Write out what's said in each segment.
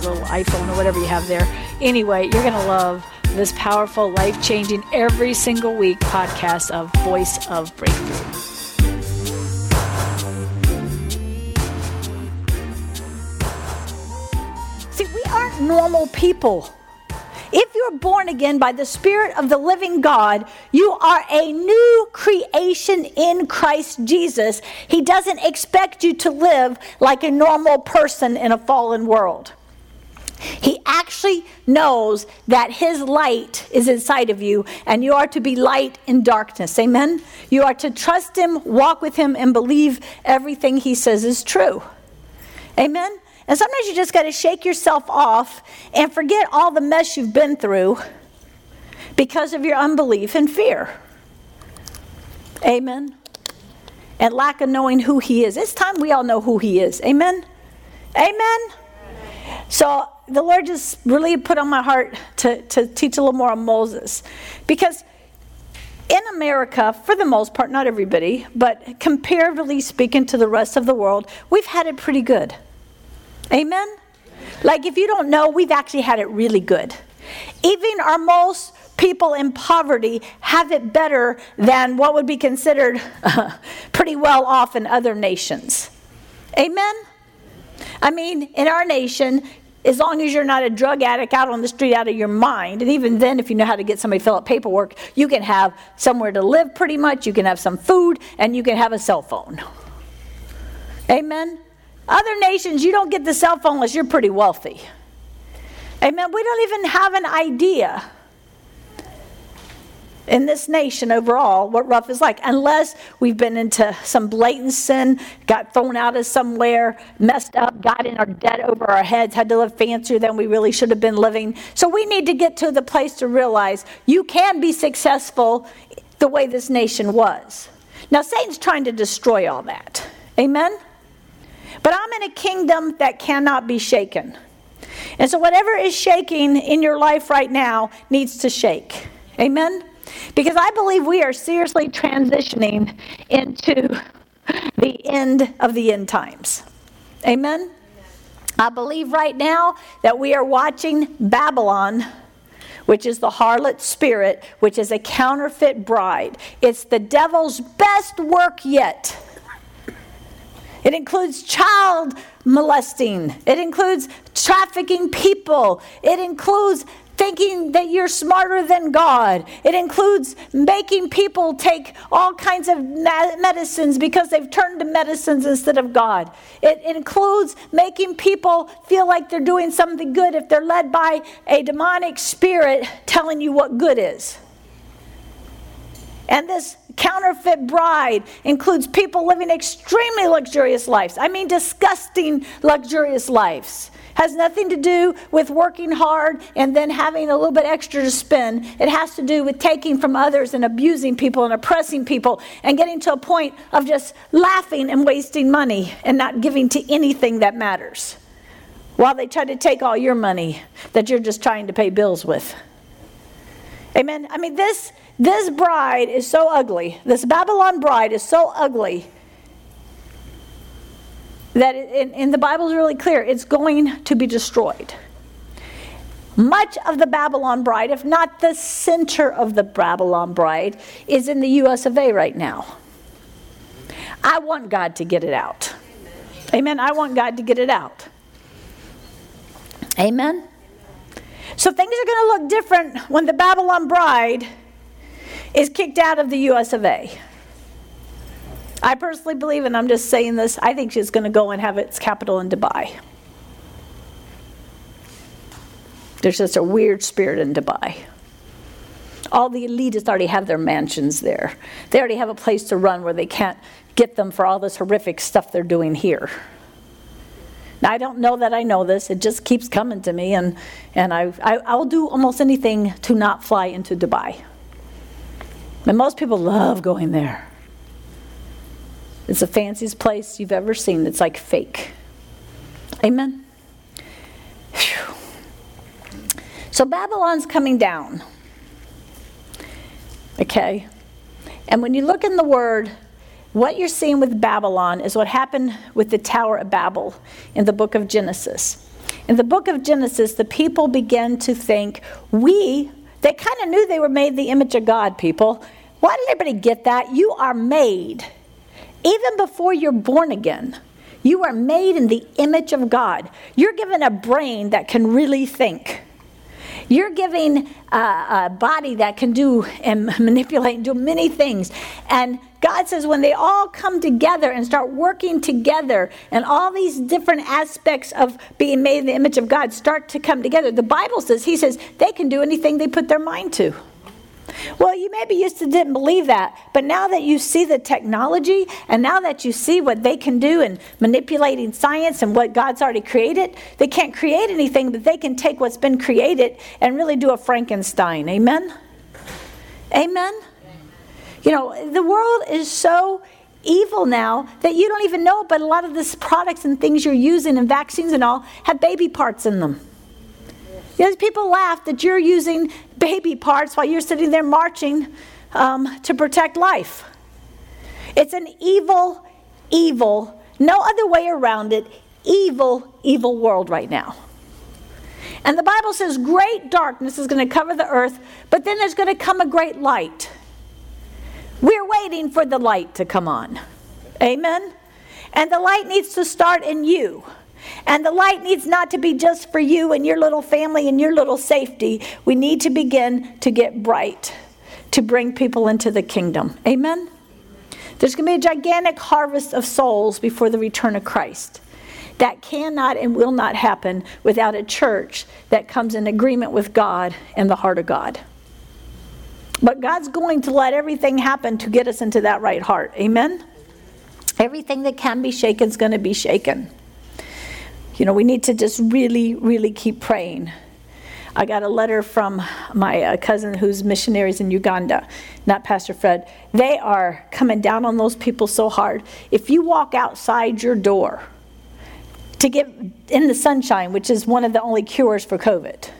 little iPhone or whatever you have there. Anyway, you're going to love this powerful, life changing, every single week podcast of Voice of Breakthrough. See, we aren't normal people. If you're born again by the Spirit of the living God, you are a new creation in Christ Jesus. He doesn't expect you to live like a normal person in a fallen world. He actually knows that His light is inside of you, and you are to be light in darkness. Amen? You are to trust Him, walk with Him, and believe everything He says is true. Amen? And sometimes you just got to shake yourself off and forget all the mess you've been through because of your unbelief and fear. Amen. And lack of knowing who He is. It's time we all know who He is. Amen. Amen. So the Lord just really put on my heart to, to teach a little more on Moses. Because in America, for the most part, not everybody, but comparatively speaking to the rest of the world, we've had it pretty good. Amen? Like, if you don't know, we've actually had it really good. Even our most people in poverty have it better than what would be considered pretty well off in other nations. Amen? I mean, in our nation, as long as you're not a drug addict out on the street out of your mind, and even then, if you know how to get somebody to fill out paperwork, you can have somewhere to live pretty much, you can have some food, and you can have a cell phone. Amen? Other nations, you don't get the cell phone unless you're pretty wealthy. Amen. We don't even have an idea in this nation overall what rough is like unless we've been into some blatant sin got thrown out of somewhere messed up got in our debt over our heads had to live fancier than we really should have been living so we need to get to the place to realize you can be successful the way this nation was now satan's trying to destroy all that amen but I'm in a kingdom that cannot be shaken. And so, whatever is shaking in your life right now needs to shake. Amen? Because I believe we are seriously transitioning into the end of the end times. Amen? I believe right now that we are watching Babylon, which is the harlot spirit, which is a counterfeit bride. It's the devil's best work yet. It includes child molesting. It includes trafficking people. It includes thinking that you're smarter than God. It includes making people take all kinds of medicines because they've turned to medicines instead of God. It, includes making people feel like they're doing something good if they're led by a demonic spirit telling you what good is. And this counterfeit bride includes people living extremely luxurious lives. I mean, disgusting luxurious lives. Has nothing to do with working hard and then having a little bit extra to spend. It has to do with taking from others and abusing people and oppressing people and getting to a point of just laughing and wasting money and not giving to anything that matters. While they try to take all your money that you're just trying to pay bills with. Amen. I mean, this this bride is so ugly. This Babylon bride is so ugly that in, in the Bible is really clear it's going to be destroyed. Much of the Babylon bride, if not the center of the Babylon bride, is in the US of A right now. I want God to get it out. Amen. I want God to get it out. Amen. So things are going to look different when the Babylon bride is kicked out of the US of A. I personally believe, and I'm just saying this, I think she's going to go and have its capital in Dubai. There's just a weird spirit in Dubai. All the elitists already have their mansions there. They already have a place to run where they can't get them for all this horrific stuff they're doing here. Now, I don't know that I know this. It just keeps coming to me, and, and I, I, I'll do almost anything to not fly into Dubai. And most people love going there. It's the fanciest place you've ever seen. It's like fake. Amen? Whew. So Babylon's coming down. Okay? And when you look in the word, what you're seeing with Babylon is what happened with the Tower of Babel in the book of Genesis. In the book of Genesis, the people began to think, we, they kind of knew they were made the image of God, people. Why did everybody get that? You are made, even before you're born again. You are made in the image of God. You're given a brain that can really think. You're giving a, a, body that can do and manipulate and do many things. And God says when they all come together and start working together, and all these different aspects of being made in the image of God start to come together, the Bible says, He says, they can do anything they put their mind to. Well, you maybe used to didn't believe that, but now that you see the technology and now that you see what they can do in manipulating science and what God's already created, they can't create anything, but they can take what's been created and really do a Frankenstein. Amen? Amen? You know, the world is so evil now that you don't even know, but a lot of these products and things you're using and vaccines and all have baby parts in them. Yes, people laugh that you're using baby parts while you're sitting there marching um, to protect life. It's an evil, evil, no other way around it, evil, evil world right now. And the Bible says great darkness is going to cover the earth, but then there's going to come a great light. We're waiting for the light to come on. Amen? And the light needs to start in you. And the light needs not to be just for you and your little family and your little safety. We need to begin to get bright to bring people into the kingdom. Amen? There's going to be a gigantic harvest of souls before the return of Christ. That cannot and will not happen without a church that comes in agreement with God and the heart of God. But God's going to let everything happen to get us into that right heart. Amen? Everything that can be shaken is going to be shaken. You know, we need to just really, really keep praying. I got a letter from my uh, cousin who's missionaries in Uganda, not Pastor Fred. They are coming down on those people so hard. If you walk outside your door to get in the sunshine, which is one of the only cures for COVID,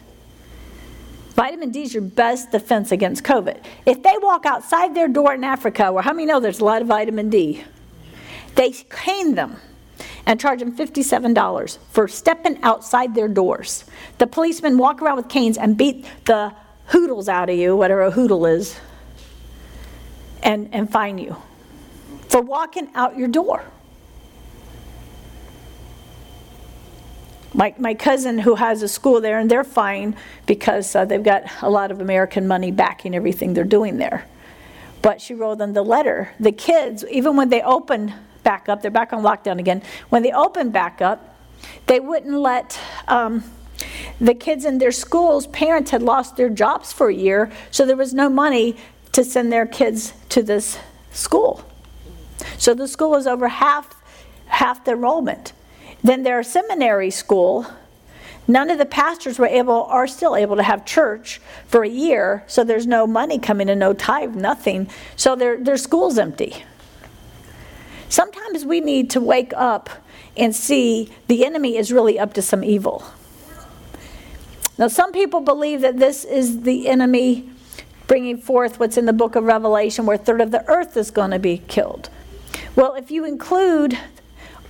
vitamin D is your best defense against COVID. If they walk outside their door in Africa, where how many know there's a lot of vitamin D, they cane them and charge them $57 for stepping outside their doors. The policemen walk around with canes and beat the hoodles out of you, whatever a hoodle is, and, and fine you for walking out your door. My, my cousin who has a school there, and they're fine because uh, they've got a lot of American money backing everything they're doing there. But she wrote them the letter. The kids, even when they open back up. They're back on lockdown again. When they opened back up, they wouldn't let um, the kids in their schools, parents had lost their jobs for a year, so there was no money to send their kids to this school. So the school was over half half the enrollment. Then their seminary school, none of the pastors were able are still able to have church for a year, so there's no money coming in, no tithe, nothing. So their their school's empty. Sometimes we need to wake up and see the enemy is really up to some evil. Now, some people believe that this is the enemy bringing forth what's in the book of Revelation, where a third of the earth is going to be killed. Well, if you include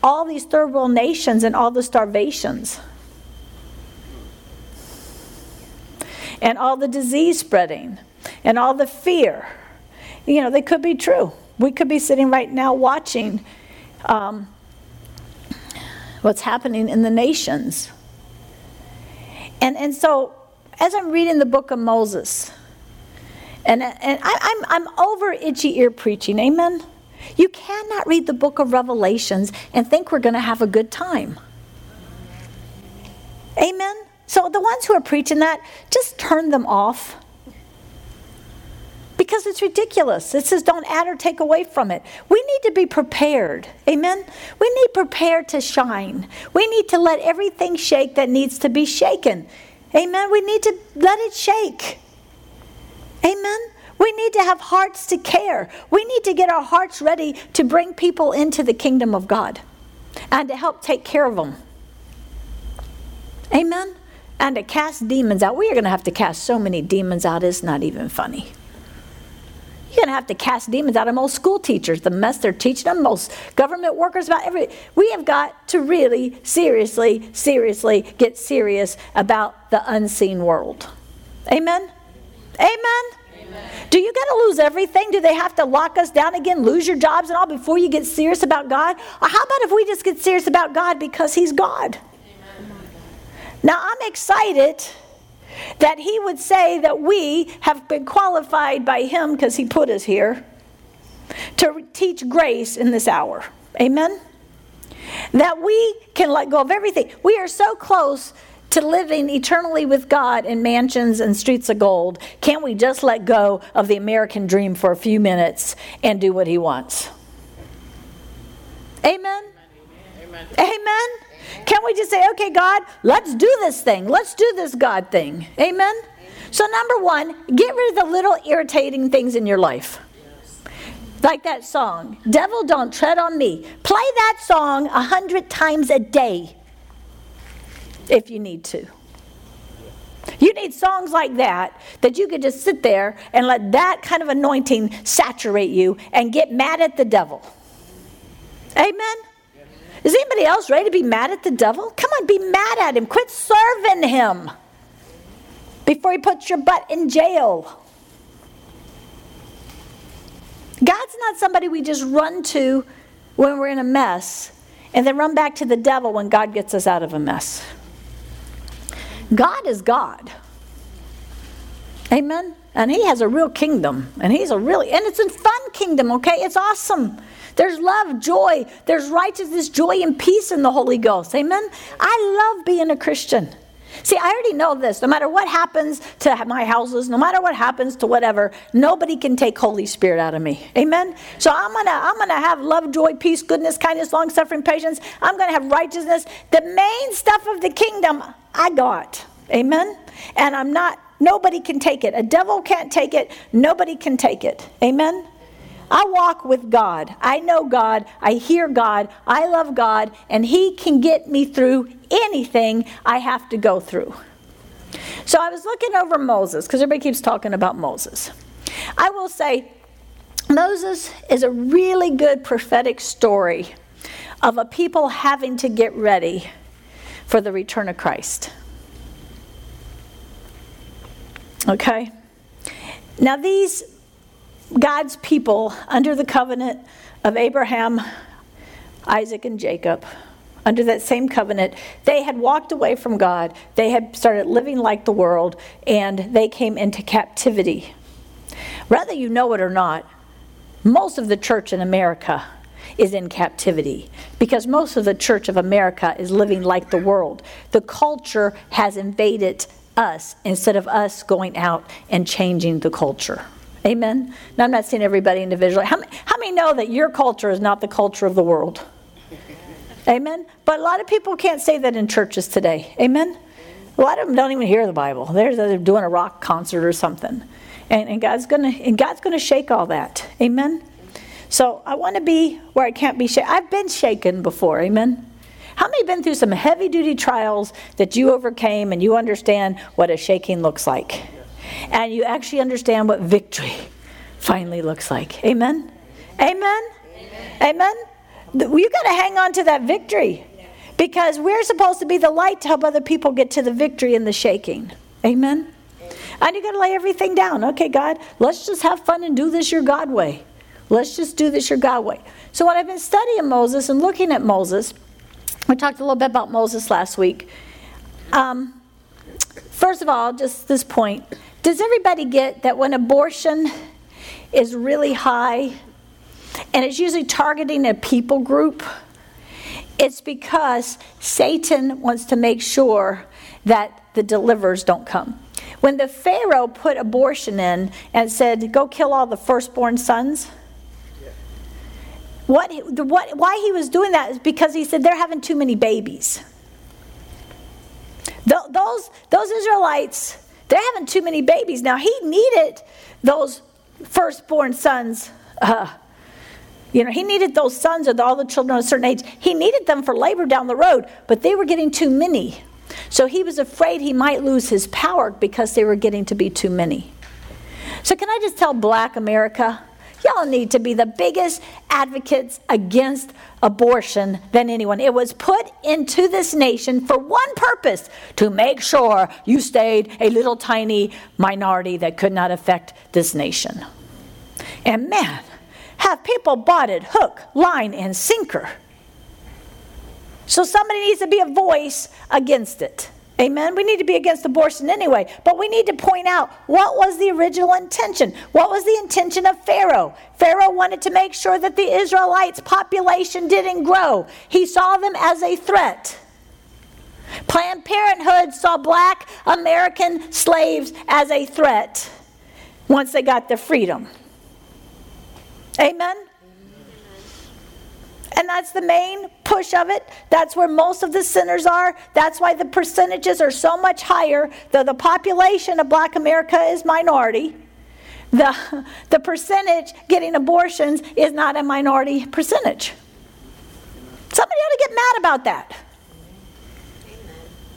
all these third world nations and all the starvations, and all the disease spreading, and all the fear, you know, they could be true. We could be sitting right now watching um, what's happening in the nations. And, and so, as I'm reading the book of Moses, and, and I, I'm, I'm over itchy ear preaching, amen? You cannot read the book of Revelations and think we're going to have a good time. Amen? So, the ones who are preaching that, just turn them off because it's ridiculous. It says don't add or take away from it. We need to be prepared. Amen? We need prepared to shine. We need to let everything shake that needs to be shaken. Amen? We need to let it shake. Amen? We need to have hearts to care. We need to get our hearts ready to bring people into the kingdom of God and to help take care of them. Amen? And to cast demons out. We are going to have to cast so many demons out, it's not even funny. You're going to have to cast demons out of most school teachers, the mess they're teaching them, most government workers, about every. We have got to really seriously, seriously get serious about the unseen world. Amen? Amen? Do you got to lose everything? Do they have to lock us down again, lose your jobs and all before you get serious about God? Or how about if we just get serious about God because He's God? Amen. Now, I'm excited that He would say that we have been qualified by Him because He put us here to teach grace in this hour. Amen? That we can let go of everything. We are so close to living eternally with God in mansions and streets of gold, can't we just let go of the American dream for a few minutes and do what He wants? Amen? Amen. Amen. Can we just say, okay, God, let's do this thing. Let's do this God thing. Amen? So, number one, get rid of the little irritating things in your life. Like that song, Devil Don't Tread on Me. Play that song a hundred times a day if you need to. You need songs like that that you could just sit there and let that kind of anointing saturate you and get mad at the devil. Amen? Is anybody else ready to be mad at the devil? Come on, be mad at him. Quit serving him before he puts your butt in jail. God's not somebody we just run to when we're in a mess and then run back to the devil when God gets us out of a mess. God is God. Amen. And he has a real kingdom. And he's a really, and it's a fun kingdom, okay? It's awesome. There's love, joy, there's righteousness, joy, and peace in the Holy Ghost. Amen. I love being a Christian. See, I already know this. No matter what happens to my houses, no matter what happens to whatever, nobody can take Holy Spirit out of me. Amen. So I'm gonna I'm gonna have love, joy, peace, goodness, kindness, long suffering, patience. I'm gonna have righteousness. The main stuff of the kingdom I got. Amen. And I'm not. Nobody can take it. A devil can't take it. Nobody can take it. Amen. I walk with God. I know God. I hear God. I love God. And He can get me through anything I have to go through. So I was looking over Moses because everybody keeps talking about Moses. I will say, Moses is a really good prophetic story of a people having to get ready for the return of Christ. Okay? Now, these God's people under the covenant of Abraham, Isaac, and Jacob, under that same covenant, they had walked away from God. They had started living like the world, and they came into captivity. Whether you know it or not, most of the church in America is in captivity because most of the church of America is living like the world. The culture has invaded us instead of us going out and changing the culture. Amen? Now, I'm not saying everybody individually. How many, how many know that your culture is not the culture of the world? Amen? But a lot of people can't say that in churches today. Amen? A lot of them don't even hear the Bible. They're, they're doing a rock concert or something. And, and God's gonna and God's gonna shake all that. Amen. So I want to be where I can't be shaken. I've been shaken before. Amen. How many been through some heavy duty trials that you overcame and you understand what a shaking looks like? And you actually understand what victory finally looks like. Amen? Amen? Amen? You got to hang on to that victory because we're supposed to be the light to help other people get to the victory in the shaking. Amen? And you got to lay everything down. Okay, God, let's just have fun and do this your God way. Let's just do this your God way. So, when I've been studying Moses and looking at Moses, we talked a little bit about Moses last week. Um, first of all, just this point does everybody get that when abortion is really high and it's usually targeting a people group? It's because Satan wants to make sure that the deliverers don't come. When the Pharaoh put abortion in and said, go kill all the firstborn sons, what, what, why he was doing that is because he said they're having too many babies. those, those Israelites, they're having too many babies. Now, he needed those firstborn sons. Uh, you know, he needed those sons of all the children of a certain age. He needed them for labor down the road, but they were getting too many. So he was afraid he might lose his power because they were getting to be too many. So, can I just tell black America? Y'all need to be the biggest advocates against abortion than anyone. It was put into this nation for one purpose to make sure you stayed a little tiny minority that could not affect this nation. And man, have people bought it hook, line, and sinker. So somebody needs to be a voice against it. Amen. We need to be against abortion anyway, but we need to point out what was the original intention. What was the intention of Pharaoh? Pharaoh wanted to make sure that the Israelites' population didn't grow. He saw them as a threat. Planned Parenthood saw black American slaves as a threat once they got their freedom. Amen. And that's the main push of it. That's where most of the sinners are. That's why the percentages are so much higher. Though the population of black America is minority, the, the percentage getting abortions is not a minority percentage. Somebody ought to get mad about that.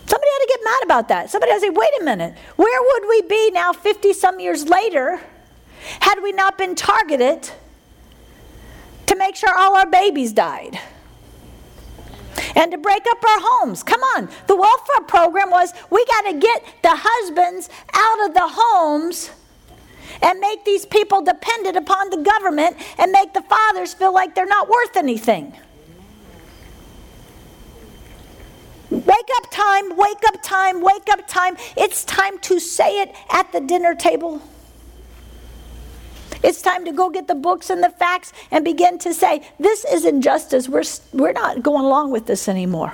Somebody ought to get mad about that. Somebody ought to say, wait a minute, where would we be now 50 some years later had we not been targeted to make sure all our babies died and to break up our homes. Come on. The welfare program was we got to get the husbands out of the homes and make these people dependent upon the government and make the fathers feel like they're not worth anything. Wake up time, wake up time, wake up time. It's time to say it at the dinner table. It's time to go get the books and the facts and begin to say, this is injustice. We're, we're not going along with this anymore.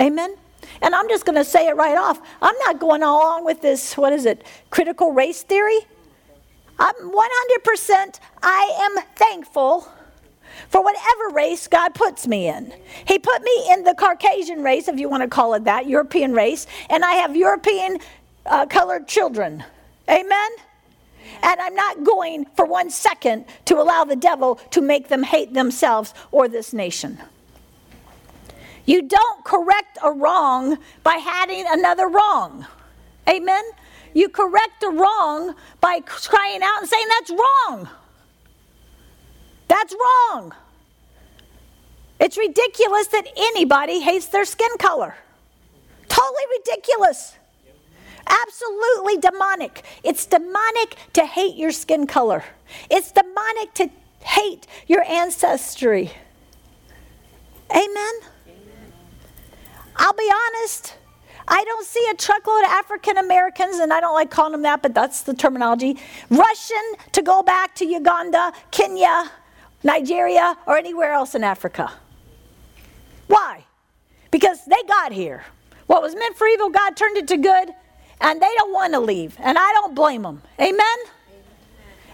Amen? And I'm just going to say it right off. I'm not going along with this, what is it, critical race theory. I'm 100%, I am thankful for whatever race God puts me in. He put me in the Caucasian race, if you want to call it that, European race, and I have European uh, colored children. Amen? And I'm not going for one second to allow the devil to make them hate themselves or this nation. You don't correct a wrong by adding another wrong. Amen? You correct a wrong by crying out and saying, That's wrong. That's wrong. It's ridiculous that anybody hates their skin color. Totally ridiculous. Absolutely demonic. It's demonic to hate your skin color, it's demonic to hate your ancestry. Amen? I'll be honest. I don't see a truckload of African Americans, and I don't like calling them that, but that's the terminology, Russian to go back to Uganda, Kenya, Nigeria, or anywhere else in Africa. Why? Because they got here. What was meant for evil, God turned it to good and they don't want to leave, and I don't blame them. Amen?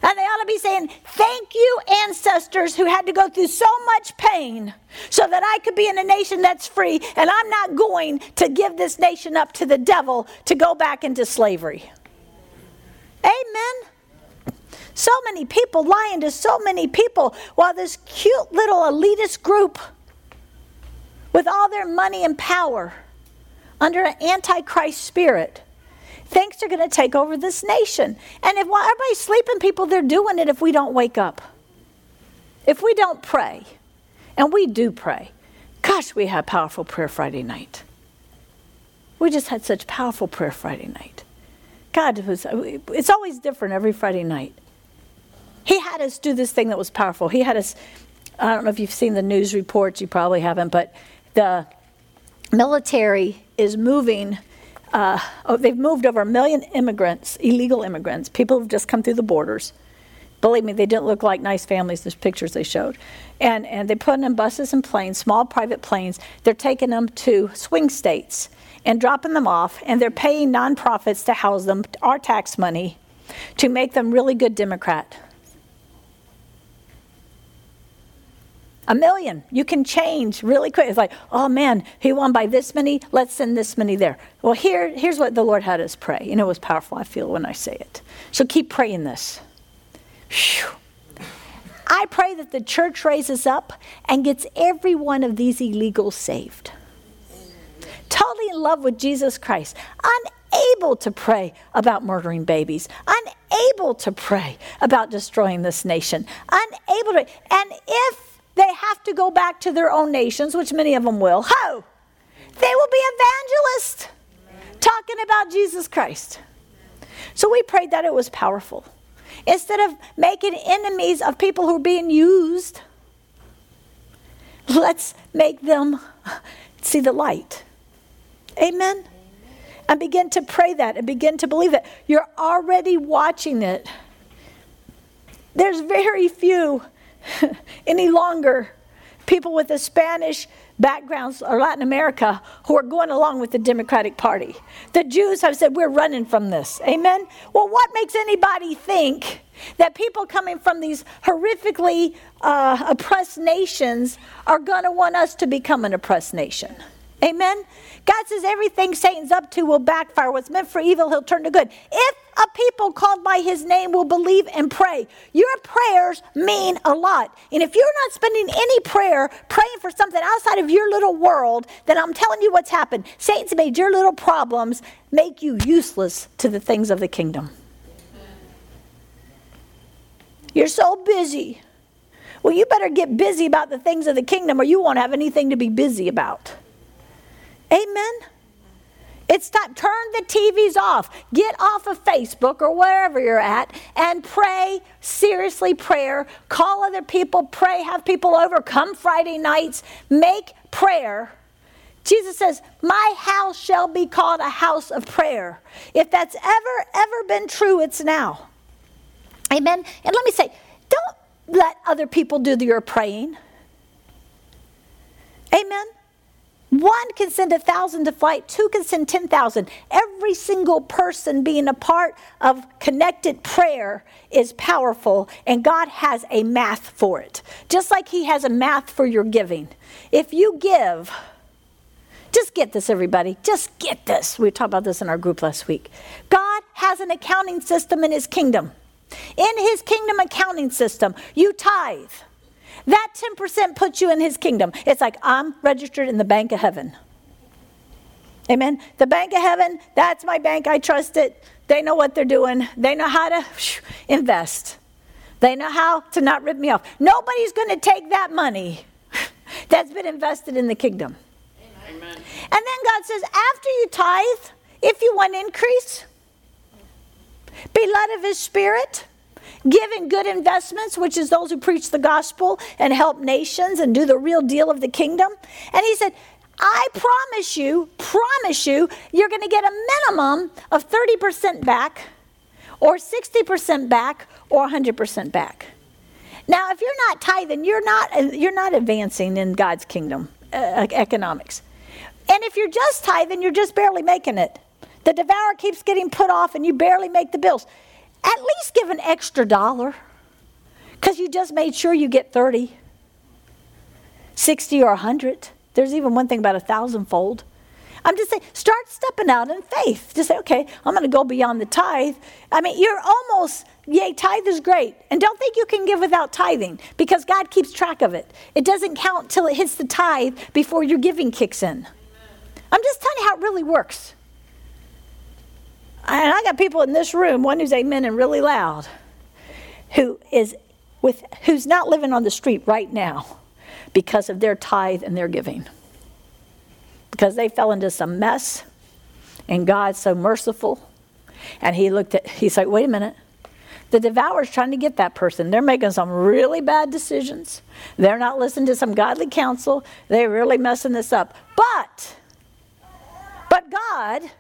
And they ought to be saying, Thank you, ancestors who had to go through so much pain so that I could be in a nation that's free, and I'm not going to give this nation up to the devil to go back into slavery. Amen. So many people lying to so many people while this cute little elitist group with all their money and power under an antichrist spirit thinks they're going to take over this nation. And if while everybody's sleeping, people, they're doing it if we don't wake up. If we don't pray, and we do pray, gosh, we had powerful prayer Friday night. We just had such powerful prayer Friday night. God was, it's always different every Friday night. He had us do this thing that was powerful. He had us, I don't know if you've seen the news reports, you probably haven't, but the military is moving uh, oh, they've moved over a million immigrants, illegal immigrants, people who've just come through the borders. Believe me, they didn't look like nice families, there's pictures they showed. And, and they put them in buses and planes, small private planes. They're taking them to swing states. and dropping them off, and they're paying nonprofits to house them, our tax money, to make them really good Democrat. A million. You can change really quick. It's like, oh man, he won by this many. Let's send this many there. Well, here, here's what the Lord had us pray. You know, it was powerful. I feel when I say it. So keep praying this. Whew. I pray that the church raises up and gets every one of these illegals saved. Totally in love with Jesus Christ, unable to pray about murdering babies, unable to pray about destroying this nation, unable to. And if they have to go back to their own nations, which many of them will, ho, they will be evangelists talking about Jesus Christ. So we prayed that it was powerful. Instead of making enemies of people who are being used, let's make them see the light. Amen? And begin to pray that and begin to believe that. You're already watching it. There's very few any longer people with a Spanish backgrounds or Latin America who are going along with the Democratic Party. The Jews have said, We're running from this. Amen? Well, what makes anybody think that people coming from these horrifically uh, oppressed nations are going to want us to become an oppressed nation? Amen? God says everything Satan's up to will backfire. What's meant for evil, he'll turn to good. If a people called by his name will believe and pray, your prayers mean a lot. And if you're not spending any prayer praying for something outside of your little world, then I'm telling you what's happened. Satan's made your little problems make you useless to the things of the kingdom. You're so busy. Well, you better get busy about the things of the kingdom or you won't have anything to be busy about. Amen. It's time. Turn the TVs off. Get off of Facebook or wherever you're at and pray. Seriously, prayer. Call other people. Pray. Have people over. Come Friday nights. Make prayer. Jesus says, My house shall be called a house of prayer. If that's ever, ever been true, it's now. Amen. And let me say, don't let other people do your praying. Amen. One can send a thousand to flight, two can send 10,000. Every single person being a part of connected prayer is powerful, and God has a math for it. Just like He has a math for your giving. If you give, just get this, everybody. Just get this. We talked about this in our group last week. God has an accounting system in His kingdom. In His kingdom accounting system, you tithe. That 10% puts you in his kingdom. It's like I'm registered in the bank of heaven. Amen. The bank of heaven, that's my bank. I trust it. They know what they're doing, they know how to invest, they know how to not rip me off. Nobody's going to take that money that's been invested in the kingdom. Amen. And then God says, after you tithe, if you want increase, be led of his spirit giving good investments, which is those who preach the gospel and help nations and do the real deal of the kingdom. And he said, I promise you, promise you, you're going to get a minimum of 30% back, or 60% back, or 100% back. Now, if you're not tithing, you're not you're not advancing in God's kingdom uh, economics. And if you're just tithing, you're just barely making it. The devourer keeps getting put off, and you barely make the bills at least give an extra dollar because you just made sure you get 30, 60, or 100. There's even one thing about a thousandfold. I'm just saying, start stepping out in faith. Just say, okay, I'm going to go beyond the tithe. I mean, you're almost, yay, tithe is great. And don't think you can give without tithing because God keeps track of it. It doesn't count till it hits the tithe before your giving kicks in. I'm just telling you how it really works. And I got people in this room, one who's amen and really loud, who is with who's not living on the street right now because of their tithe and their giving. Because they fell into some mess, and God's so merciful. And he looked at, he's like, wait a minute. The devourer's trying to get that person. They're making some really bad decisions. They're not listening to some godly counsel. They're really messing this up. But, but God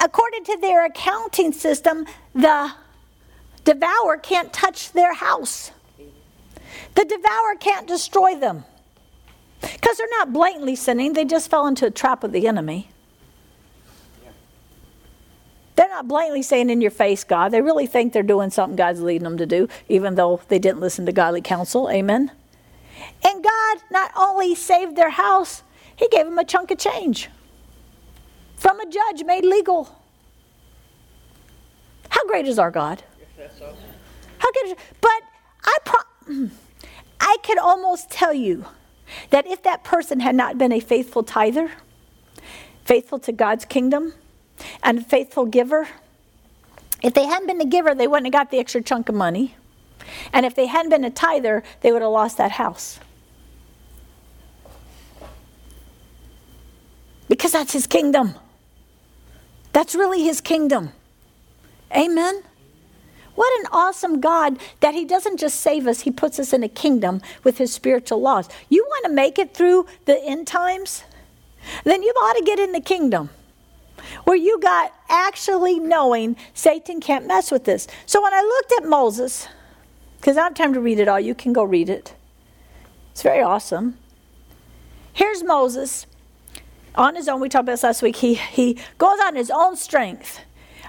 according to their accounting system, the devourer can't touch their house. The devourer can't destroy them. Because they're not blatantly sinning, they just fell into a trap of the enemy. They're not blatantly saying in your face, God. They really think they're doing something God's leading them to do, even though they didn't listen to godly counsel. Amen. And God not only saved their house, He gave them a chunk of change from a judge made legal. How great is our God? How good? But I, pro- I could almost tell you that if that person had not been a faithful tither, faithful to God's kingdom, and a faithful giver, if they hadn't been a giver, they wouldn't have got the extra chunk of money. And if they hadn't been a tither, they would have lost that house. Because that's his kingdom. That's really his kingdom. Amen. What an awesome God that He doesn't just save us, He puts us in a kingdom with His spiritual laws. You want to make it through the end times? Then you ought to get in the kingdom where you got actually knowing Satan can't mess with this. So when I looked at Moses, because I don't have time to read it all, you can go read it. It's very awesome. Here's Moses on his own. We talked about this last week. He, he goes on his own strength.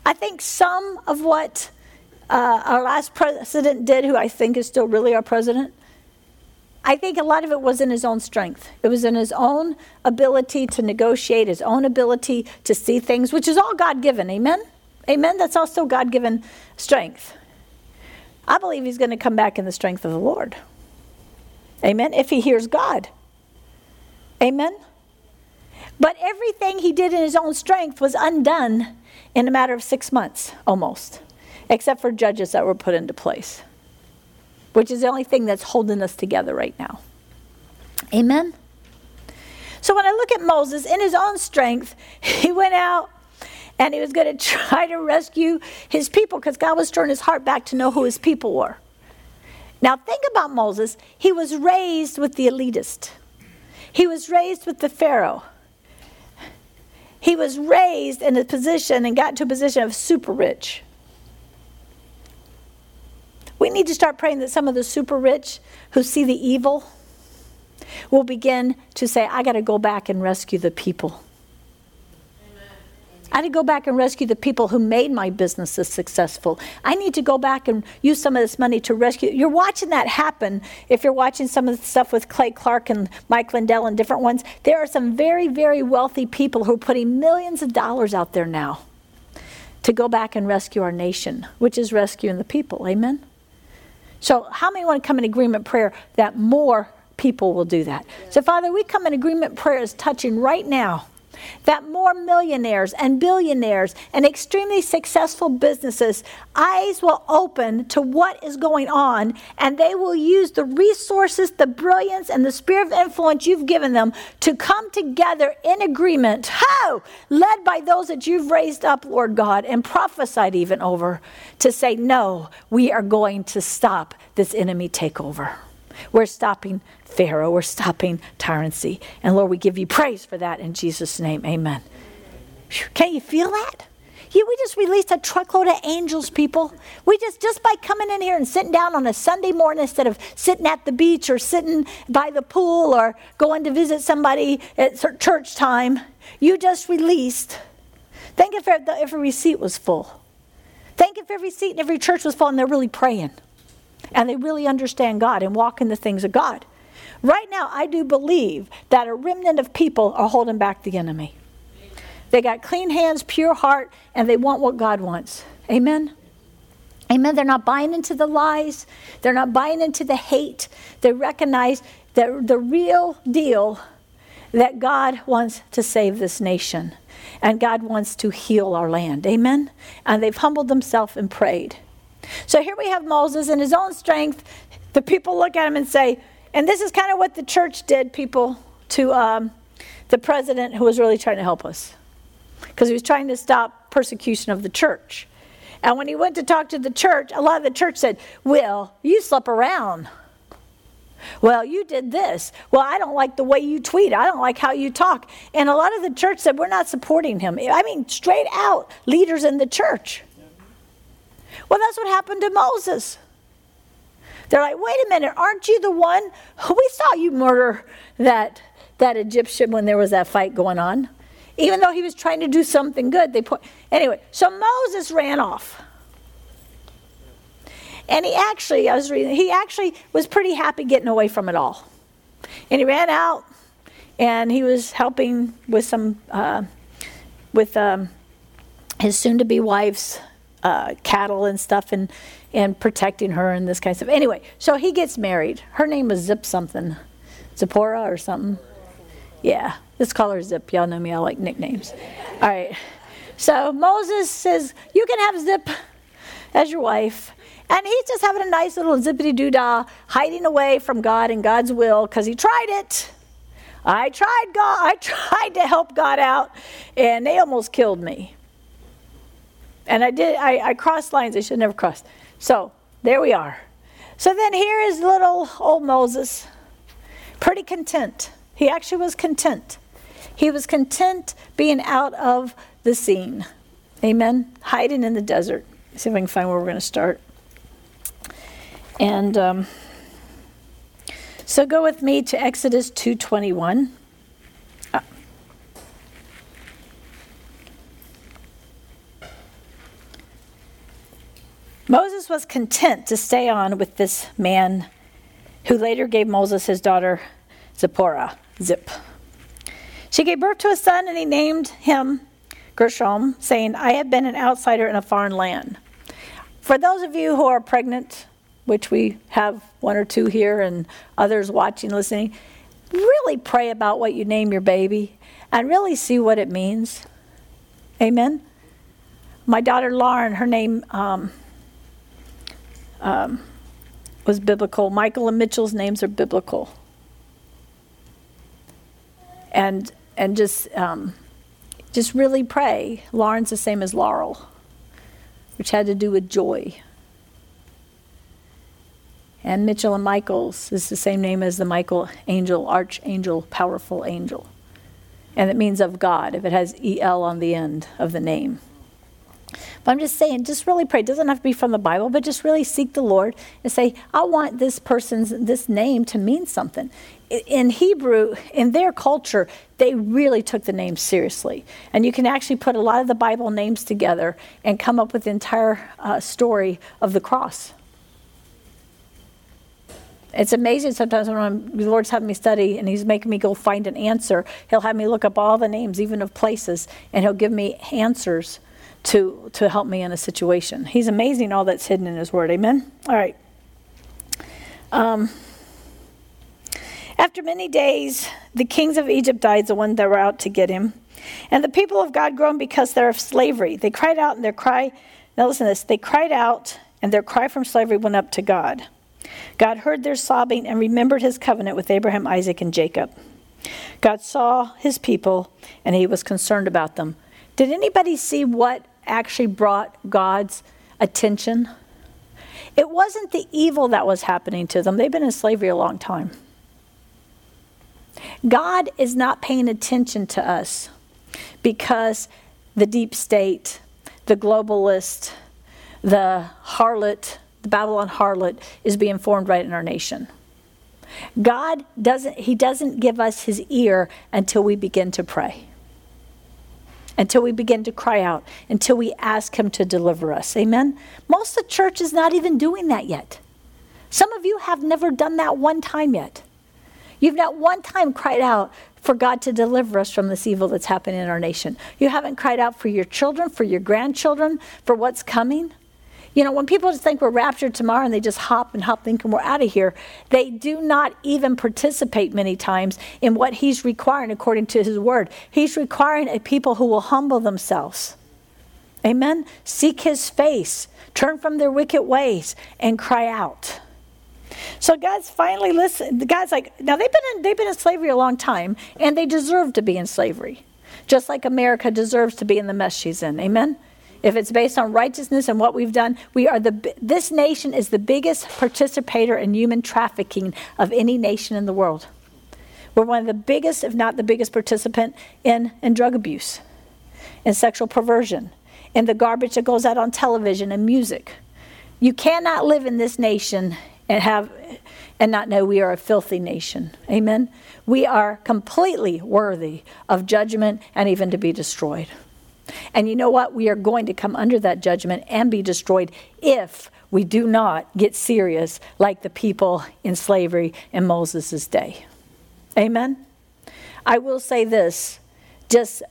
I think some of what uh, our last president did, who I think is still really our president, I think a lot of it was in his own strength. It was in his own ability to negotiate, his own ability to see things, which is all God given. Amen? Amen? That's also God given strength. I believe he's going to come back in the strength of the Lord. Amen? If he hears God. Amen? But everything he did in his own strength was undone in a matter of six months, almost except for judges that were put into place, which is the only thing that's holding us together right now. Amen? So when I look at Moses, in his own strength, he went out and he was going to try to rescue his people because God was turning his heart back to know who his people were. Now, think about Moses. He was raised with the elitist, he was raised with the Pharaoh. He was raised in a position and got to a position of super rich. We need to start praying that some of the super rich who see the evil will begin to say, I got to go back and rescue the people. I need to go back and rescue the people who made my businesses successful. I need to go back and use some of this money to rescue. You're watching that happen if you're watching some of the stuff with Clay Clark and Mike Lindell and different ones. There are some very, very wealthy people who are putting millions of dollars out there now to go back and rescue our nation, which is rescuing the people. Amen? So, how many want to come in agreement prayer that more people will do that? So, Father, we come in agreement prayers touching right now that more millionaires and billionaires and extremely successful businesses eyes will open to what is going on and they will use the resources the brilliance and the spirit of influence you've given them to come together in agreement ho led by those that you've raised up lord god and prophesied even over to say no we are going to stop this enemy takeover. We're stopping Pharaoh. We're stopping tyranny. And Lord, we give you praise for that in Jesus' name. Amen. Can you feel that? Yeah, we just released a truckload of angels, people. We just just by coming in here and sitting down on a Sunday morning instead of sitting at the beach or sitting by the pool or going to visit somebody at church time, you just released. Think if every seat was full. Think if every seat in every church was full and they're really praying and they really understand God and walk in the things of God. Right now, I do believe that a remnant of people are holding back the enemy. They got clean hands, pure heart, and they want what God wants. Amen? Amen. They're not buying into the lies, they're not buying into the hate. They recognize that the real deal that God wants to save this nation and God wants to heal our land. Amen? And they've humbled themselves and prayed. So here we have Moses in his own strength. The people look at him and say, and this is kind of what the church did, people, to um, the president who was really trying to help us. Because he was trying to stop persecution of the church. And when he went to talk to the church, a lot of the church said, Well, you slept around. Well, you did this. Well, I don't like the way you tweet. I don't like how you talk. And a lot of the church said, We're not supporting him. I mean, straight out, leaders in the church. Well, that's what happened to Moses. They're like, wait a minute, aren't you the one? Who we saw you murder that, that Egyptian when there was that fight going on. even though he was trying to do something good, they put. Anyway, so Moses ran off. And he actually, I was reading, he actually was pretty happy getting away from it all. And he ran out and he was helping with some, uh, with um, his soon to be wife's uh, cattle and stuff and, and protecting her and this kind of stuff. Anyway, so he gets married. Her name was Zip something, Zipporah or something. Yeah, let's call her Zip. Y'all know me, I like nicknames. All right. So Moses says, You can have Zip as your wife. And he's just having a nice little zippity doo dah, hiding away from God and God's will because he tried it. I tried God, I tried to help God out, and they almost killed me. And I did, I, I crossed lines I should never cross. So there we are. So then here is little old Moses, pretty content. He actually was content. He was content being out of the scene. Amen. Hiding in the desert. See if I can find where we're going to start. And um, so go with me to Exodus 2:21. Moses was content to stay on with this man who later gave Moses his daughter Zipporah, Zip. She gave birth to a son and he named him Gershom, saying, I have been an outsider in a foreign land. For those of you who are pregnant which we have one or two here and others watching, listening, really pray about what you name your baby and really see what it means. Amen. My daughter Lauren, her name um, um, was biblical. Michael and Mitchell's names are biblical. And and just um, just really pray. Lauren's the same as Laurel, which had to do with joy. And Mitchell and Michaels is the same name as the Michael angel, archangel, powerful angel. And it means of God if it has EL on the end of the name. But I'm just saying, just really pray. It doesn't have to be from the Bible, but just really seek the Lord and say, I want this person's, this name to mean something. In Hebrew, in their culture, they really took the name seriously. And you can actually put a lot of the Bible names together and come up with the entire uh, story of the cross. It's amazing sometimes when I'm, the Lord's having me study and He's making me go find an answer. He'll have me look up all the names, even of places, and He'll give me answers to, to help me in a situation. He's amazing, all that's hidden in His Word. Amen? All right. Um, after many days, the kings of Egypt died, the ones that were out to get him. And the people of God groaned because they're of slavery. They cried out, and their cry, now listen to this, they cried out, and their cry from slavery went up to God. God heard their sobbing and remembered his covenant with Abraham, Isaac, and Jacob. God saw his people and he was concerned about them. Did anybody see what actually brought God's attention? It wasn't the evil that was happening to them, they've been in slavery a long time. God is not paying attention to us because the deep state, the globalist, the harlot, the Babylon harlot is being formed right in our nation. God doesn't, He doesn't give us His ear until we begin to pray, until we begin to cry out, until we ask Him to deliver us. Amen? Most of the church is not even doing that yet. Some of you have never done that one time yet. You've not one time cried out for God to deliver us from this evil that's happening in our nation. You haven't cried out for your children, for your grandchildren, for what's coming. You know, when people just think we're raptured tomorrow and they just hop and hop thinking we're out of here, they do not even participate many times in what He's requiring according to His word. He's requiring a people who will humble themselves. Amen? Seek His face, turn from their wicked ways, and cry out. So God's finally listened. God's like, now they've been in, they've been in slavery a long time, and they deserve to be in slavery, just like America deserves to be in the mess she's in. Amen. If it's based on righteousness and what we've done, we are the this nation is the biggest participator in human trafficking of any nation in the world. We're one of the biggest, if not the biggest participant in, in drug abuse, in sexual perversion, in the garbage that goes out on television and music. You cannot live in this nation and have and not know we are a filthy nation. Amen. We are completely worthy of judgment and even to be destroyed. And you know what? We are going to come under that judgment and be destroyed if we do not get serious like the people in slavery in Moses' day. Amen. I will say this just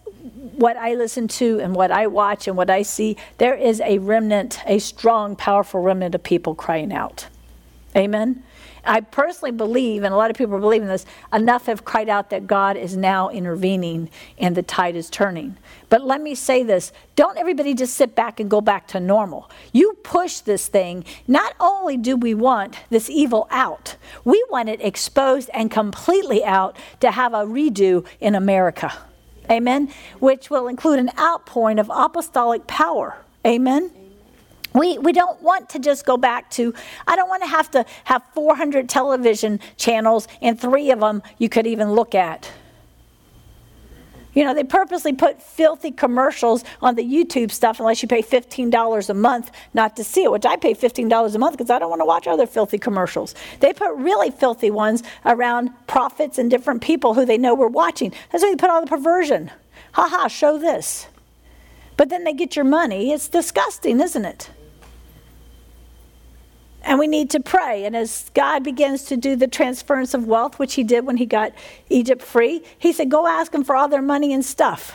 what I listen to and what I watch and what I see, there is a remnant, a strong, powerful remnant of people crying out. Amen. I personally believe, and a lot of people are believing this, enough have cried out that God is now intervening and the tide is turning. But let me say this don't everybody just sit back and go back to normal. You push this thing. Not only do we want this evil out, we want it exposed and completely out to have a redo in America. Amen. Which will include an outpouring of apostolic power. Amen. We, we don't want to just go back to, I don't want to have to have 400 television channels and three of them you could even look at. You know, they purposely put filthy commercials on the YouTube stuff unless you pay $15 a month not to see it, which I pay $15 a month because I don't want to watch other filthy commercials. They put really filthy ones around prophets and different people who they know we're watching. That's why they put all the perversion. Ha ha, show this. But then they get your money. It's disgusting, isn't it? And we need to pray. And as God begins to do the transference of wealth, which he did when he got Egypt free, he said, Go ask them for all their money and stuff.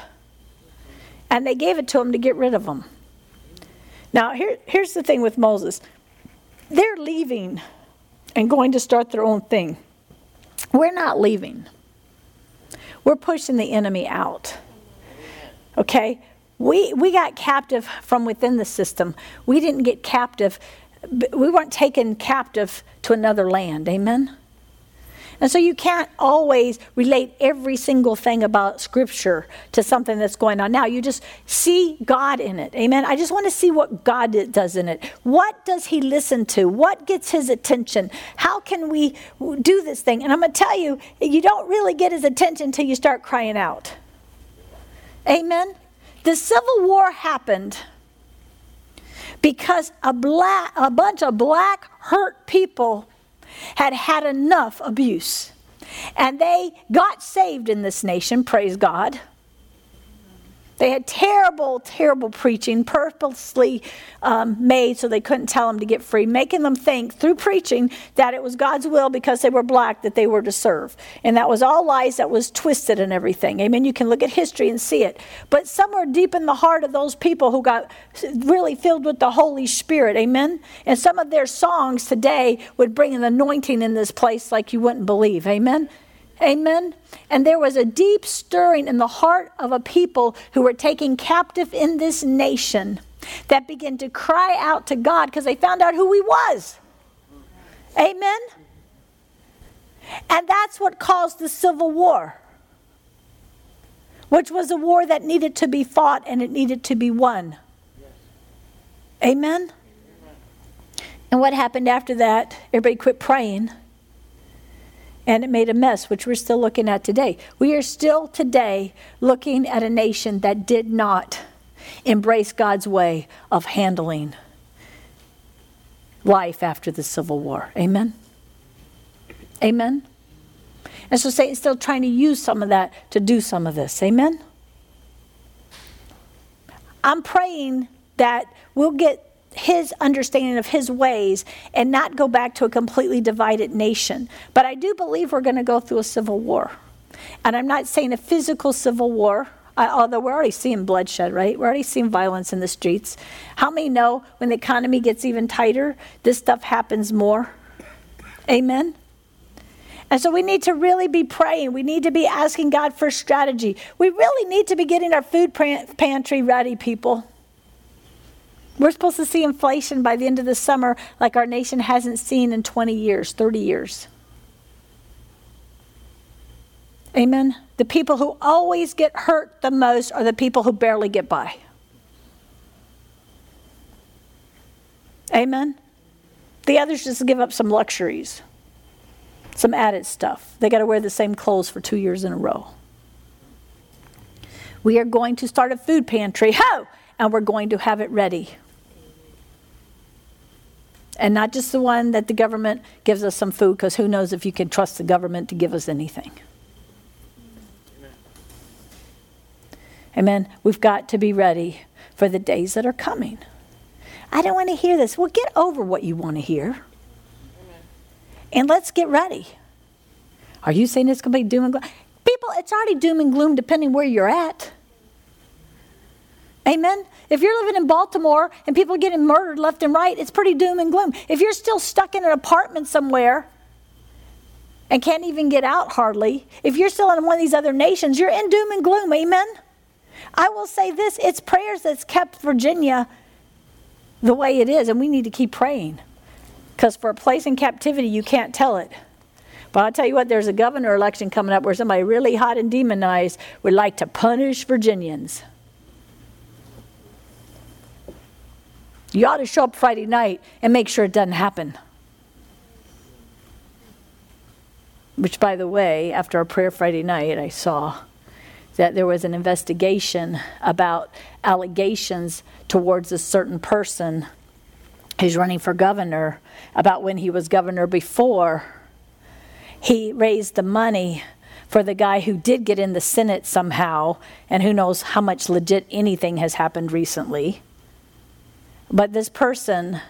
And they gave it to him to get rid of them. Now, here, here's the thing with Moses they're leaving and going to start their own thing. We're not leaving, we're pushing the enemy out. Okay? We, we got captive from within the system. We didn't get captive we weren't taken captive to another land. Amen? And so you can't always relate every single thing about Scripture to something that's going on now. You just see God in it. Amen. I just want to see what God does in it. What does He listen to? What gets His attention? How can we do this thing? And I'm going to tell you, you don't really get His attention until you start crying out. Amen. The Civil War happened because a, black, a bunch of black hurt people had had enough abuse. And they got saved in this nation, praise God. They had terrible, terrible preaching, purposely um, made so they couldn't tell them to get free, making them think through preaching that it was God's will because they were black that they were to serve. And that was all lies that was twisted and everything. Amen. You can look at history and see it. But somewhere deep in the heart of those people who got really filled with the Holy Spirit, amen. And some of their songs today would bring an anointing in this place like you wouldn't believe. Amen. Amen. And there was a deep stirring in the heart of a people who were taken captive in this nation that began to cry out to God because they found out who He was. Amen. And that's what caused the Civil War, which was a war that needed to be fought and it needed to be won. Amen. And what happened after that? Everybody quit praying and it made a mess, which we're still looking at today. We are still today looking at a nation that did not embrace God's way of handling life after the Civil War. Amen? Amen? And so Satan's still trying to use some of that to do some of this. Amen? I'm praying that we'll get his understanding of his ways and not go back to a completely divided nation. But I do believe we're going to go through a civil war. And I'm not saying a physical civil war, uh, although we're already seeing bloodshed, right? We're already seeing violence in the streets. How many know when the economy gets even tighter, this stuff happens more? Amen? And so we need to really be praying. We need to be asking God for strategy. We really need to be getting our food pantry ready, people. We're supposed to see inflation by the end of the summer like our nation hasn't seen in 20 years, 30 years. Amen. The people who always get hurt the most are the people who barely get by. Amen. The others just give up some luxuries, some added stuff. They got to wear the same clothes for two years in a row. We are going to start a food pantry, ho, and we're going to have it ready. And not just the one that the government gives us some food, because who knows if you can trust the government to give us anything. Amen. We've got to be ready for the days that are coming. I don't want to hear this. Well, get over what you want to hear. Amen. And let's get ready. Are you saying it's going to be doom and gloom? People, it's already doom and gloom depending where you're at. Amen. If you're living in Baltimore and people are getting murdered left and right, it's pretty doom and gloom. If you're still stuck in an apartment somewhere and can't even get out hardly, if you're still in one of these other nations, you're in doom and gloom. Amen. I will say this it's prayers that's kept Virginia the way it is, and we need to keep praying. Because for a place in captivity, you can't tell it. But I'll tell you what, there's a governor election coming up where somebody really hot and demonized would like to punish Virginians. You ought to show up Friday night and make sure it doesn't happen. Which, by the way, after our prayer Friday night, I saw that there was an investigation about allegations towards a certain person who's running for governor about when he was governor before. He raised the money for the guy who did get in the Senate somehow, and who knows how much legit anything has happened recently. But this person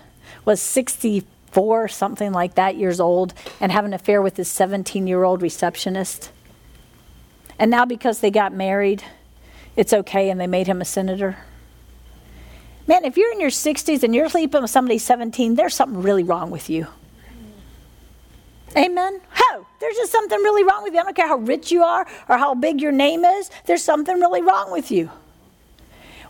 was 64, something like that, years old, and having an affair with his 17 year old receptionist. And now, because they got married, it's okay and they made him a senator. Man, if you're in your 60s and you're sleeping with somebody 17, there's something really wrong with you. Amen? How? There's just something really wrong with you. I don't care how rich you are or how big your name is, there's something really wrong with you.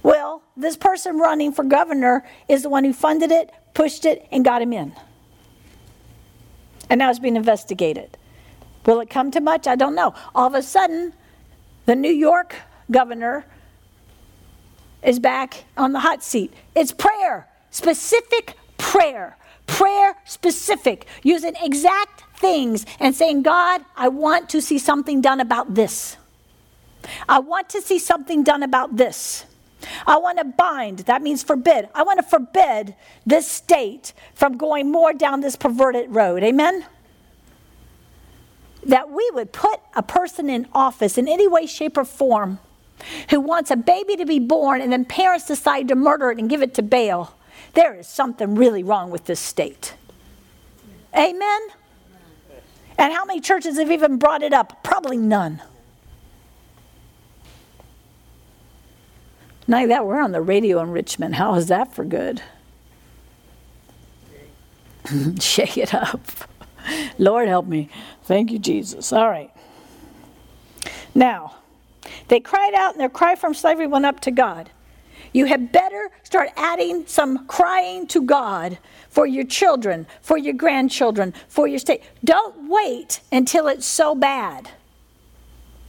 Well, this person running for governor is the one who funded it, pushed it, and got him in. And now it's being investigated. Will it come to much? I don't know. All of a sudden, the New York governor is back on the hot seat. It's prayer, specific prayer, prayer specific, using exact things and saying, God, I want to see something done about this. I want to see something done about this. I want to bind, that means forbid. I want to forbid this state from going more down this perverted road. Amen? that we would put a person in office in any way, shape, or form who wants a baby to be born and then parents decide to murder it and give it to bail, there is something really wrong with this state. Amen? And how many churches have even brought it up? Probably none. Now that we're on the radio in Richmond, how is that for good? Shake it up. Lord help me. Thank you, Jesus. All right. Now, they cried out, and their cry from slavery went up to God. You had better start adding some crying to God for your children, for your grandchildren, for your state. Don't wait until it's so bad.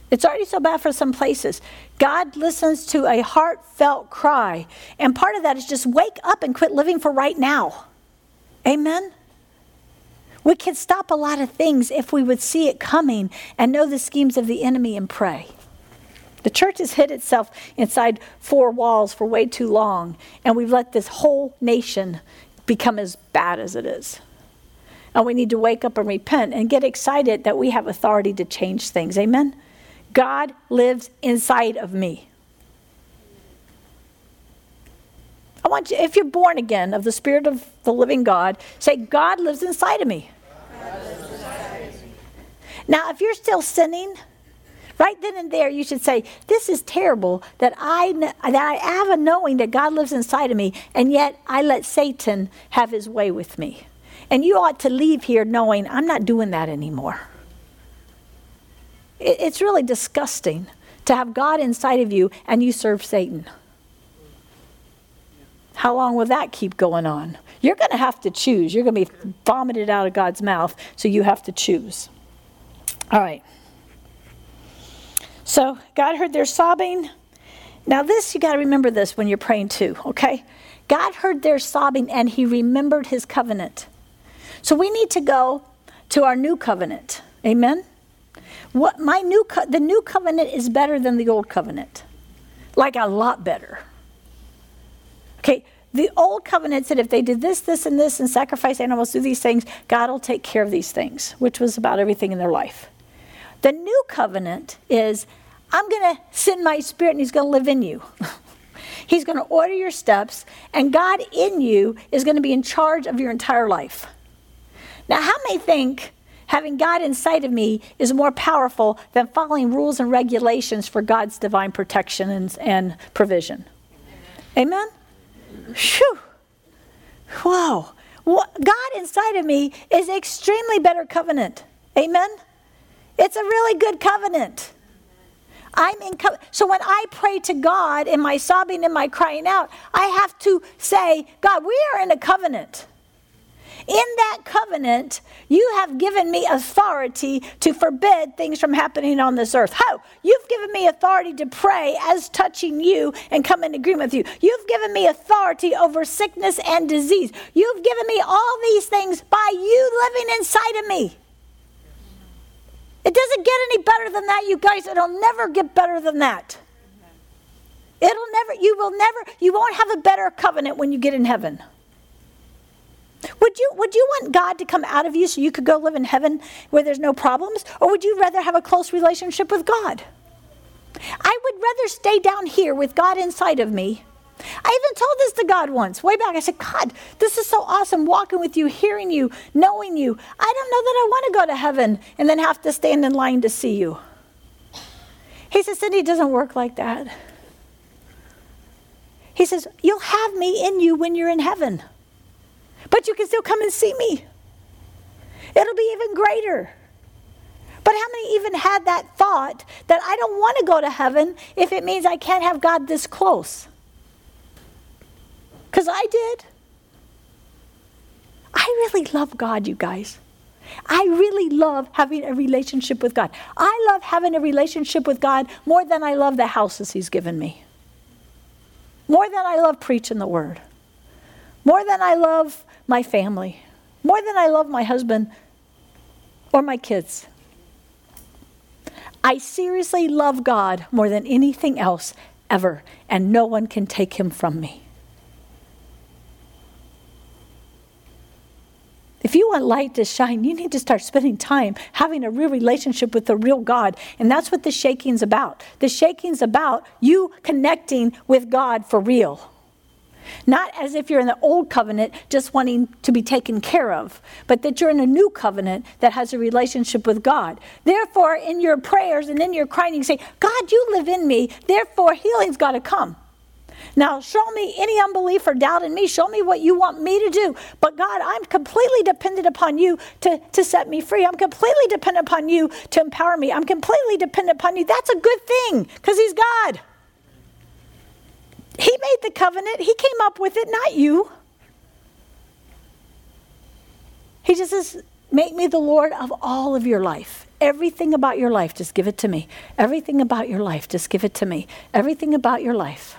It's already so bad for some places. God listens to a heartfelt cry. And part of that is just wake up and quit living for right now. Amen? We can stop a lot of things if we would see it coming and know the schemes of the enemy and pray. The church has hid itself inside four walls for way too long, and we've let this whole nation become as bad as it is. And we need to wake up and repent and get excited that we have authority to change things. Amen? God lives inside of me. I want you, if you're born again of the Spirit of the living God, say, God lives inside of me. Now, if you're still sinning, right then and there, you should say, This is terrible that I, that I have a knowing that God lives inside of me, and yet I let Satan have his way with me. And you ought to leave here knowing I'm not doing that anymore. It's really disgusting to have God inside of you and you serve Satan. How long will that keep going on? You're going to have to choose. You're going to be vomited out of God's mouth, so you have to choose. All right. So God heard their sobbing. Now, this, you got to remember this when you're praying too, okay? God heard their sobbing and he remembered his covenant. So we need to go to our new covenant. Amen? What my new co- the new covenant is better than the old covenant. Like a lot better. Okay, the old covenant said if they did this, this, and this, and sacrifice animals, do these things, God will take care of these things, which was about everything in their life. The new covenant is I'm going to send my spirit and he's going to live in you. he's going to order your steps, and God in you is going to be in charge of your entire life. Now, how many think having God inside of me is more powerful than following rules and regulations for God's divine protection and, and provision? Amen? Whew. Wow. God inside of me is extremely better covenant. Amen? It's a really good covenant. I'm in co- so when I pray to God in my sobbing and my crying out, I have to say, God, we are in a covenant. In that covenant, you have given me authority to forbid things from happening on this earth. How? You've given me authority to pray as touching you and come in agreement with you. You've given me authority over sickness and disease. You've given me all these things by you living inside of me. It doesn't get any better than that, you guys. It'll never get better than that. It'll never, you will never, you won't have a better covenant when you get in heaven. Would you, would you want God to come out of you so you could go live in heaven where there's no problems? Or would you rather have a close relationship with God? I would rather stay down here with God inside of me. I even told this to God once, way back. I said, God, this is so awesome walking with you, hearing you, knowing you. I don't know that I want to go to heaven and then have to stand in line to see you. He says, Cindy, it doesn't work like that. He says, You'll have me in you when you're in heaven but you can still come and see me. It'll be even greater. But how many even had that thought that I don't want to go to heaven if it means I can't have God this close? Because I did. I really love God, you guys. I really love having a relationship with God. I love having a relationship with God more than I love the houses He's given me, more than I love preaching the Word, more than I love my family, more than I love my husband or my kids. I seriously love God more than anything else ever, and no one can take him from me. If you want light to shine, you need to start spending time having a real relationship with the real God. And that's what the shaking's about. The shaking's about you connecting with God for real. Not as if you're in the old covenant just wanting to be taken care of, but that you're in a new covenant that has a relationship with God. Therefore, in your prayers and in your crying, you say, God, you live in me. Therefore, healing's got to come. Now, show me any unbelief or doubt in me. Show me what you want me to do. But God, I'm completely dependent upon you to, to set me free. I'm completely dependent upon you to empower me. I'm completely dependent upon you. That's a good thing because He's God. He made the covenant, He came up with it, not you. He just says, Make me the Lord of all of your life. Everything about your life, just give it to me. Everything about your life, just give it to me. Everything about your life.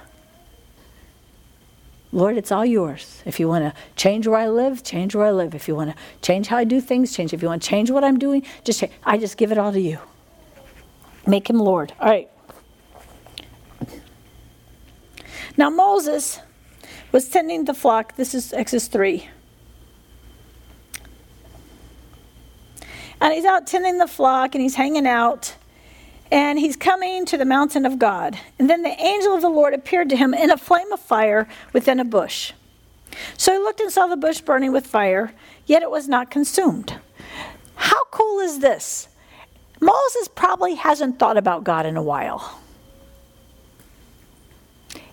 Lord, it's all yours. If you want to change where I live, change where I live. If you want to change how I do things, change. If you want to change what I'm doing, just change. I just give it all to you. Make him Lord. All right. Now Moses was tending the flock. This is Exodus 3. And he's out tending the flock and he's hanging out. And he's coming to the mountain of God. And then the angel of the Lord appeared to him in a flame of fire within a bush. So he looked and saw the bush burning with fire, yet it was not consumed. How cool is this? Moses probably hasn't thought about God in a while.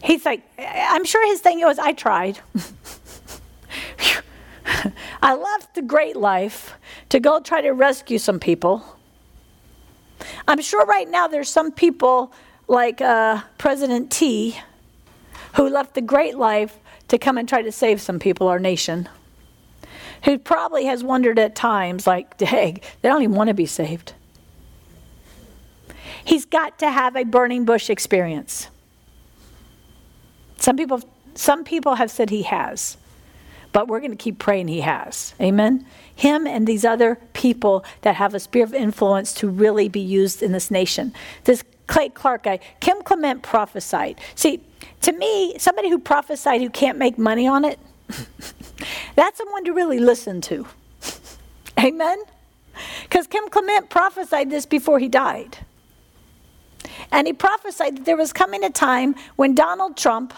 He's like, I'm sure his thing was, I tried. I left the great life to go try to rescue some people. I'm sure right now there's some people like uh, President T who left the great life to come and try to save some people, our nation, who probably has wondered at times, like, dang, they don't even want to be saved. He's got to have a burning bush experience. Some people, some people have said he has, but we're going to keep praying he has. Amen? Him and these other people that have a sphere of influence to really be used in this nation. This Clay Clark guy. Kim Clement prophesied. See, to me, somebody who prophesied who can't make money on it, that's someone to really listen to. Amen? Because Kim Clement prophesied this before he died. And he prophesied that there was coming a time when Donald Trump,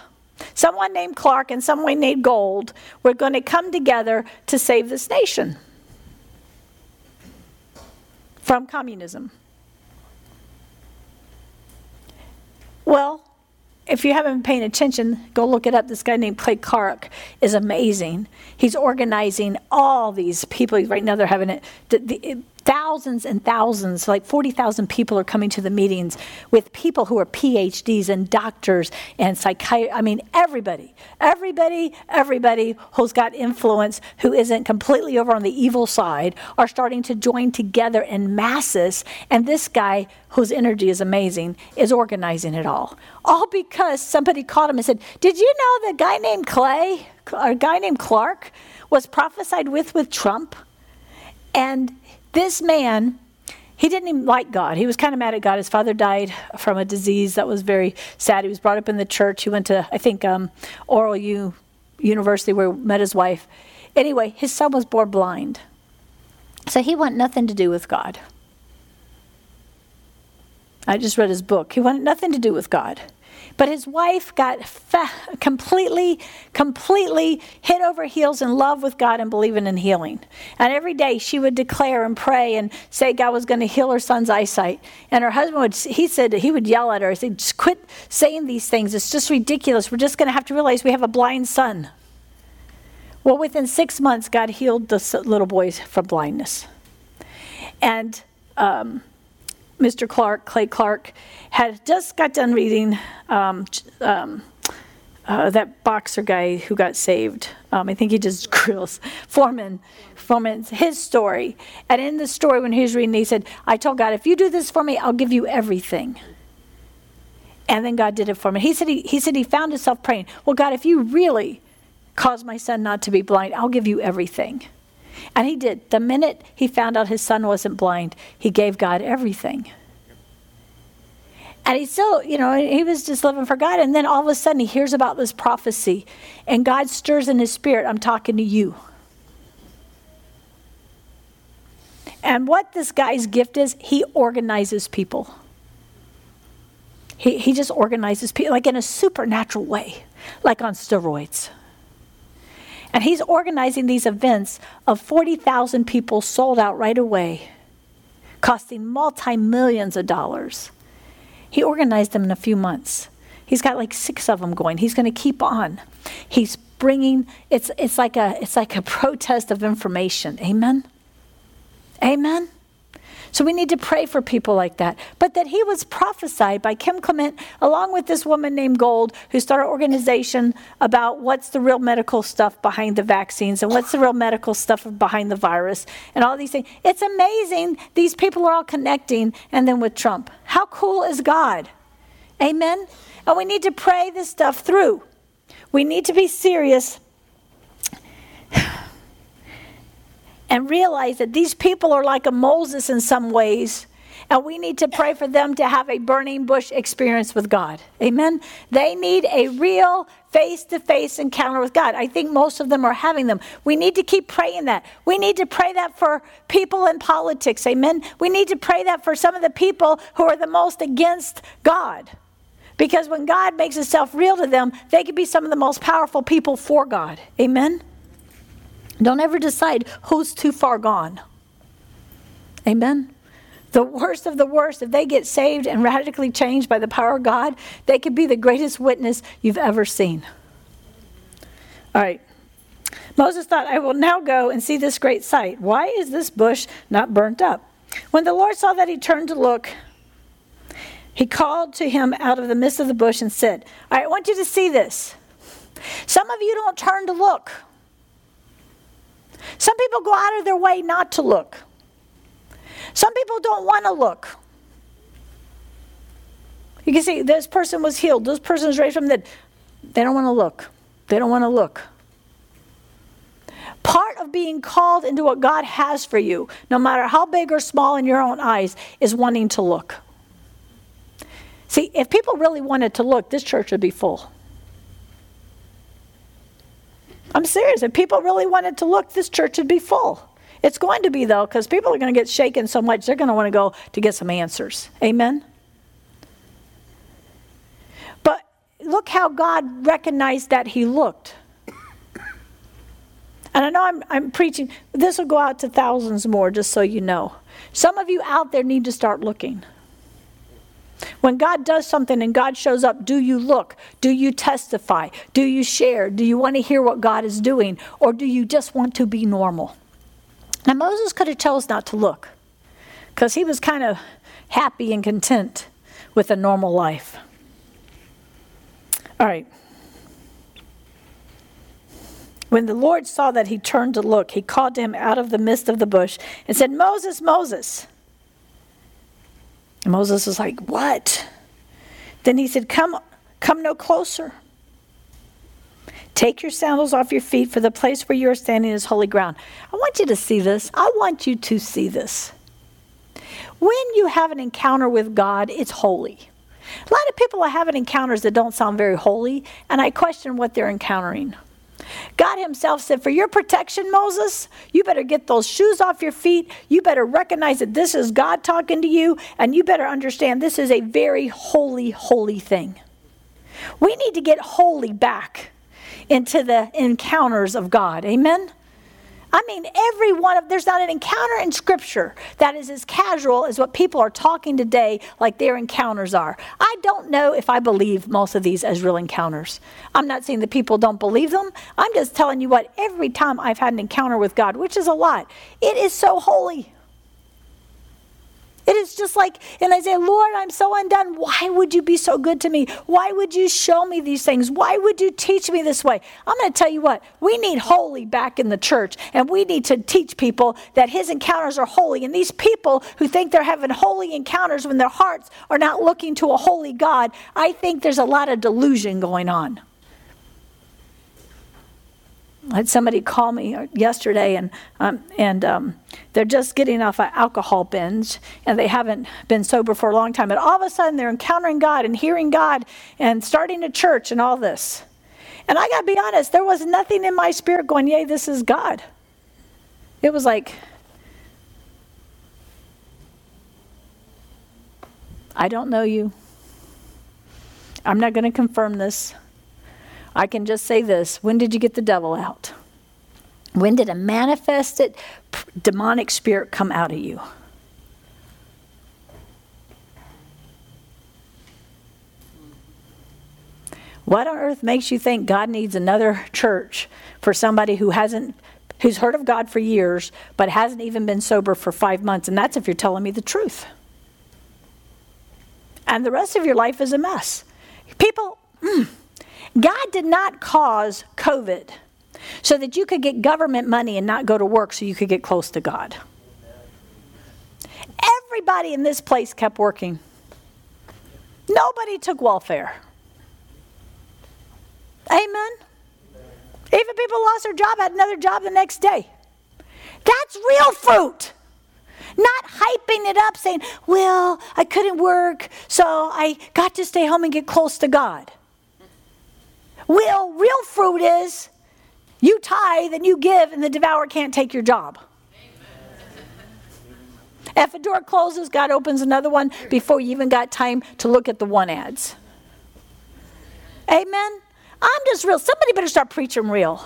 someone named Clark, and someone named Gold were going to come together to save this nation from communism. Well, if you haven't been paying attention, go look it up. This guy named Clay Clark is amazing. He's organizing all these people. Right now, they're having it. The, the, thousands and thousands, like 40,000 people are coming to the meetings with people who are PhDs and doctors and psychiatrists. I mean, everybody, everybody, everybody who's got influence, who isn't completely over on the evil side, are starting to join together in masses. And this guy, whose energy is amazing, is organizing it all. All because somebody caught him and said, Did you know the guy named Clay, or a guy named Clark, was prophesied with with Trump? And this man, he didn't even like God. He was kind of mad at God. His father died from a disease that was very sad. He was brought up in the church. He went to, I think, um, Oral U University where he met his wife. Anyway, his son was born blind. So he wanted nothing to do with God. I just read his book. He wanted nothing to do with God. But his wife got fa- completely, completely head over heels in love with God and believing in healing. And every day she would declare and pray and say God was going to heal her son's eyesight. And her husband would, he said, he would yell at her, he said, just quit saying these things. It's just ridiculous. We're just going to have to realize we have a blind son. Well, within six months, God healed the little boys from blindness. And um, Mr. Clark, Clay Clark, had just got done reading um, um, uh, that boxer guy who got saved. Um, I think he just grills Foreman. Foreman's his story, and in the story when he was reading, he said, "I told God, if you do this for me, I'll give you everything." And then God did it for me. He said he, he said he found himself praying, "Well, God, if you really cause my son not to be blind, I'll give you everything." And he did. The minute he found out his son wasn't blind, he gave God everything. And he still, you know, he was just living for God. And then all of a sudden he hears about this prophecy, and God stirs in his spirit, I'm talking to you. And what this guy's gift is, he organizes people. He, he just organizes people, like in a supernatural way, like on steroids. And he's organizing these events of 40,000 people sold out right away, costing multi millions of dollars. He organized them in a few months. He's got like six of them going. He's going to keep on. He's bringing it's it's like a it's like a protest of information. Amen. Amen. So we need to pray for people like that. But that he was prophesied by Kim Clement, along with this woman named Gold, who started an organization about what's the real medical stuff behind the vaccines and what's the real medical stuff behind the virus and all these things. It's amazing. These people are all connecting. And then with Trump. How cool is God? Amen. And we need to pray this stuff through. We need to be serious and realize that these people are like a Moses in some ways. And we need to pray for them to have a burning bush experience with God. Amen. They need a real face to face encounter with God. I think most of them are having them. We need to keep praying that. We need to pray that for people in politics. Amen. We need to pray that for some of the people who are the most against God. Because when God makes himself real to them, they can be some of the most powerful people for God. Amen. Don't ever decide who's too far gone. Amen. The worst of the worst, if they get saved and radically changed by the power of God, they could be the greatest witness you've ever seen. All right. Moses thought, I will now go and see this great sight. Why is this bush not burnt up? When the Lord saw that he turned to look, he called to him out of the midst of the bush and said, I want you to see this. Some of you don't turn to look. Some people go out of their way not to look. Some people don't want to look. You can see this person was healed, this person was raised from the dead. They don't want to look. They don't want to look. Part of being called into what God has for you, no matter how big or small in your own eyes, is wanting to look. See, if people really wanted to look, this church would be full. I'm serious. If people really wanted to look, this church would be full. It's going to be, though, because people are going to get shaken so much, they're going to want to go to get some answers. Amen? But look how God recognized that He looked. And I know I'm, I'm preaching, this will go out to thousands more, just so you know. Some of you out there need to start looking. When God does something and God shows up, do you look? Do you testify? Do you share? Do you want to hear what God is doing? Or do you just want to be normal? Now, Moses could have chose not to look because he was kind of happy and content with a normal life. All right. When the Lord saw that he turned to look, he called to him out of the midst of the bush and said, Moses, Moses. And Moses was like, What? Then he said, Come, come no closer. Take your sandals off your feet, for the place where you are standing is holy ground. I want you to see this. I want you to see this. When you have an encounter with God, it's holy. A lot of people are having encounters that don't sound very holy, and I question what they're encountering. God Himself said, For your protection, Moses, you better get those shoes off your feet. You better recognize that this is God talking to you, and you better understand this is a very holy, holy thing. We need to get holy back into the encounters of God. Amen? I mean, every one of, there's not an encounter in Scripture that is as casual as what people are talking today, like their encounters are. I don't know if I believe most of these as real encounters. I'm not saying that people don't believe them. I'm just telling you what, every time I've had an encounter with God, which is a lot, it is so holy. It is just like, and I say, Lord, I'm so undone. Why would you be so good to me? Why would you show me these things? Why would you teach me this way? I'm going to tell you what, we need holy back in the church, and we need to teach people that his encounters are holy. And these people who think they're having holy encounters when their hearts are not looking to a holy God, I think there's a lot of delusion going on. I had somebody call me yesterday, and um, and um, they're just getting off an alcohol binge, and they haven't been sober for a long time. And all of a sudden, they're encountering God and hearing God, and starting a church and all this. And I got to be honest, there was nothing in my spirit going, "Yay, this is God." It was like, I don't know you. I'm not going to confirm this. I can just say this when did you get the devil out? When did a manifested demonic spirit come out of you? What on earth makes you think God needs another church for somebody who hasn't who's heard of God for years but hasn't even been sober for 5 months and that's if you're telling me the truth. And the rest of your life is a mess. People mm, God did not cause COVID so that you could get government money and not go to work so you could get close to God. Everybody in this place kept working. Nobody took welfare. Amen. Even people lost their job, had another job the next day. That's real fruit. Not hyping it up, saying, Well, I couldn't work, so I got to stay home and get close to God. Real, real fruit is you tithe and you give, and the devourer can't take your job. If a door closes, God opens another one before you even got time to look at the one ads. Amen? I'm just real. Somebody better start preaching real.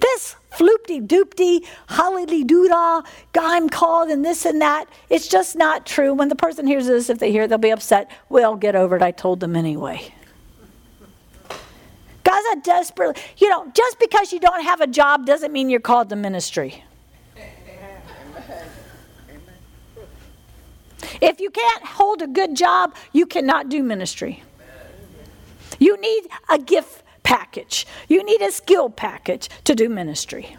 This floopty doopty, holly doodah, I'm called and this and that, it's just not true. When the person hears this, if they hear it, they'll be upset. Well, get over it. I told them anyway. God's not desperate. You know, just because you don't have a job doesn't mean you're called to ministry. If you can't hold a good job, you cannot do ministry. You need a gift package, you need a skill package to do ministry.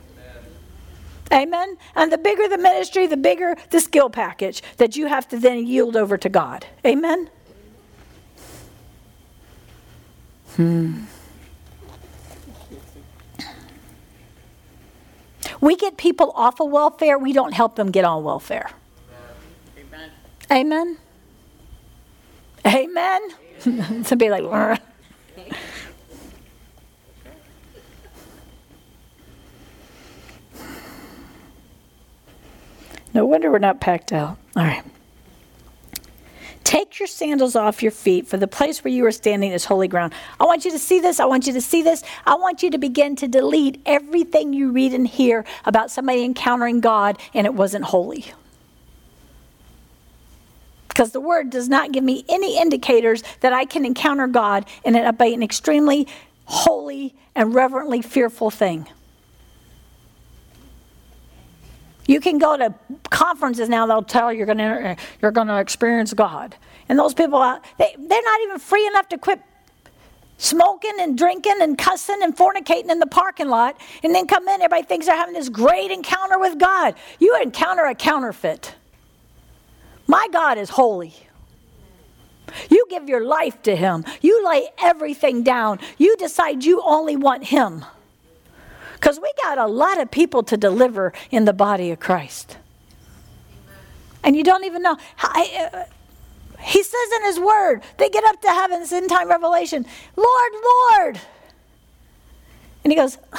Amen. And the bigger the ministry, the bigger the skill package that you have to then yield over to God. Amen. Hmm. We get people off of welfare, we don't help them get on welfare. Amen. Amen. Amen. Somebody like, no wonder we're not packed out. All right. Take your sandals off your feet, for the place where you are standing is holy ground. I want you to see this. I want you to see this. I want you to begin to delete everything you read and hear about somebody encountering God and it wasn't holy. Because the word does not give me any indicators that I can encounter God and it be an extremely holy and reverently fearful thing. You can go to conferences now, they'll tell you you're going you're to experience God. And those people, they, they're not even free enough to quit smoking and drinking and cussing and fornicating in the parking lot and then come in, everybody thinks they're having this great encounter with God. You encounter a counterfeit. My God is holy. You give your life to Him. You lay everything down. You decide you only want Him. Because we got a lot of people to deliver in the body of Christ. And you don't even know. I, uh, he says in his word, they get up to heaven, this end time revelation, Lord, Lord. And he goes,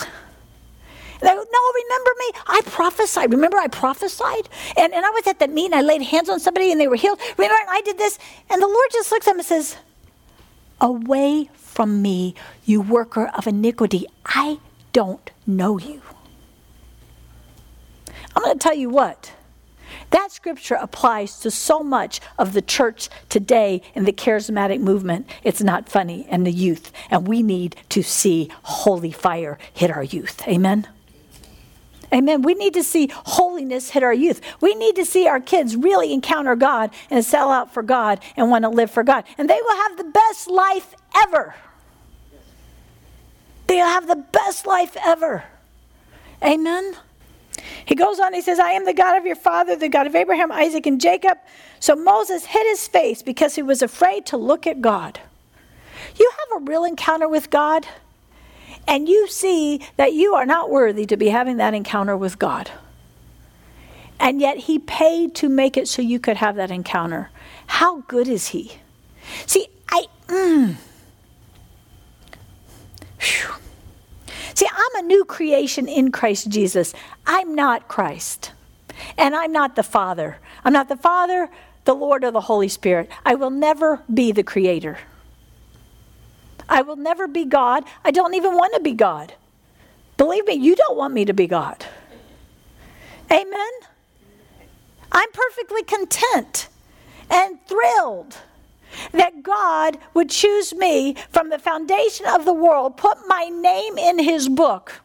go, no, remember me? I prophesied. Remember I prophesied? And, and I was at that meeting. I laid hands on somebody and they were healed. Remember, I did this. And the Lord just looks at him and says, Away from me, you worker of iniquity. I don't know you. I'm going to tell you what. That scripture applies to so much of the church today in the charismatic movement. It's not funny, and the youth. And we need to see holy fire hit our youth. Amen? Amen. We need to see holiness hit our youth. We need to see our kids really encounter God and sell out for God and want to live for God. And they will have the best life ever. They'll have the best life ever. Amen. He goes on, he says, I am the God of your father, the God of Abraham, Isaac, and Jacob. So Moses hid his face because he was afraid to look at God. You have a real encounter with God, and you see that you are not worthy to be having that encounter with God. And yet he paid to make it so you could have that encounter. How good is he? See, I. Mm, Whew. See, I'm a new creation in Christ Jesus. I'm not Christ. And I'm not the Father. I'm not the Father, the Lord, or the Holy Spirit. I will never be the Creator. I will never be God. I don't even want to be God. Believe me, you don't want me to be God. Amen? I'm perfectly content and thrilled that God would choose me from the foundation of the world, put my name in his book.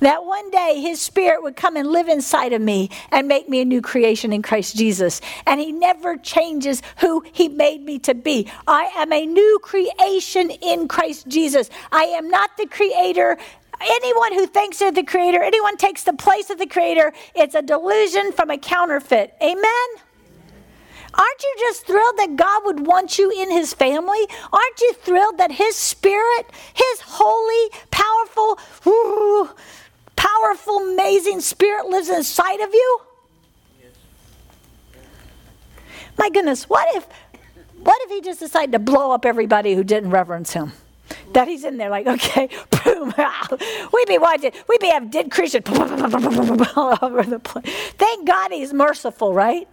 That one day his spirit would come and live inside of me and make me a new creation in Christ Jesus. And he never changes who he made me to be. I am a new creation in Christ Jesus. I am not the creator anyone who thinks they're the creator, anyone takes the place of the creator, it's a delusion from a counterfeit. Amen? Aren't you just thrilled that God would want you in his family? Aren't you thrilled that his spirit, his holy, powerful, woo, powerful, amazing spirit lives inside of you? My goodness, what if what if he just decided to blow up everybody who didn't reverence him? That he's in there like, okay, boom, we'd be watching, We'd be have dead Christians all over the place. Thank God he's merciful, right?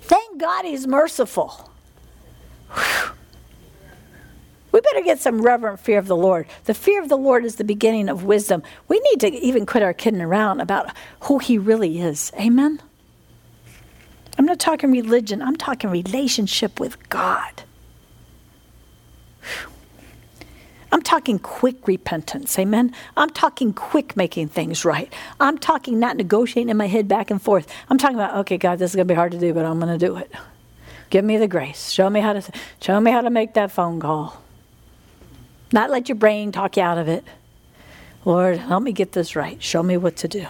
Thank God he's merciful. Whew. We better get some reverent fear of the Lord. The fear of the Lord is the beginning of wisdom. We need to even quit our kidding around about who he really is. Amen? I'm not talking religion, I'm talking relationship with God. Whew. I'm talking quick repentance, amen? I'm talking quick making things right. I'm talking not negotiating in my head back and forth. I'm talking about, okay, God, this is going to be hard to do, but I'm going to do it. Give me the grace. Show me how to show me how to make that phone call. Not let your brain talk you out of it. Lord, help me get this right. Show me what to do.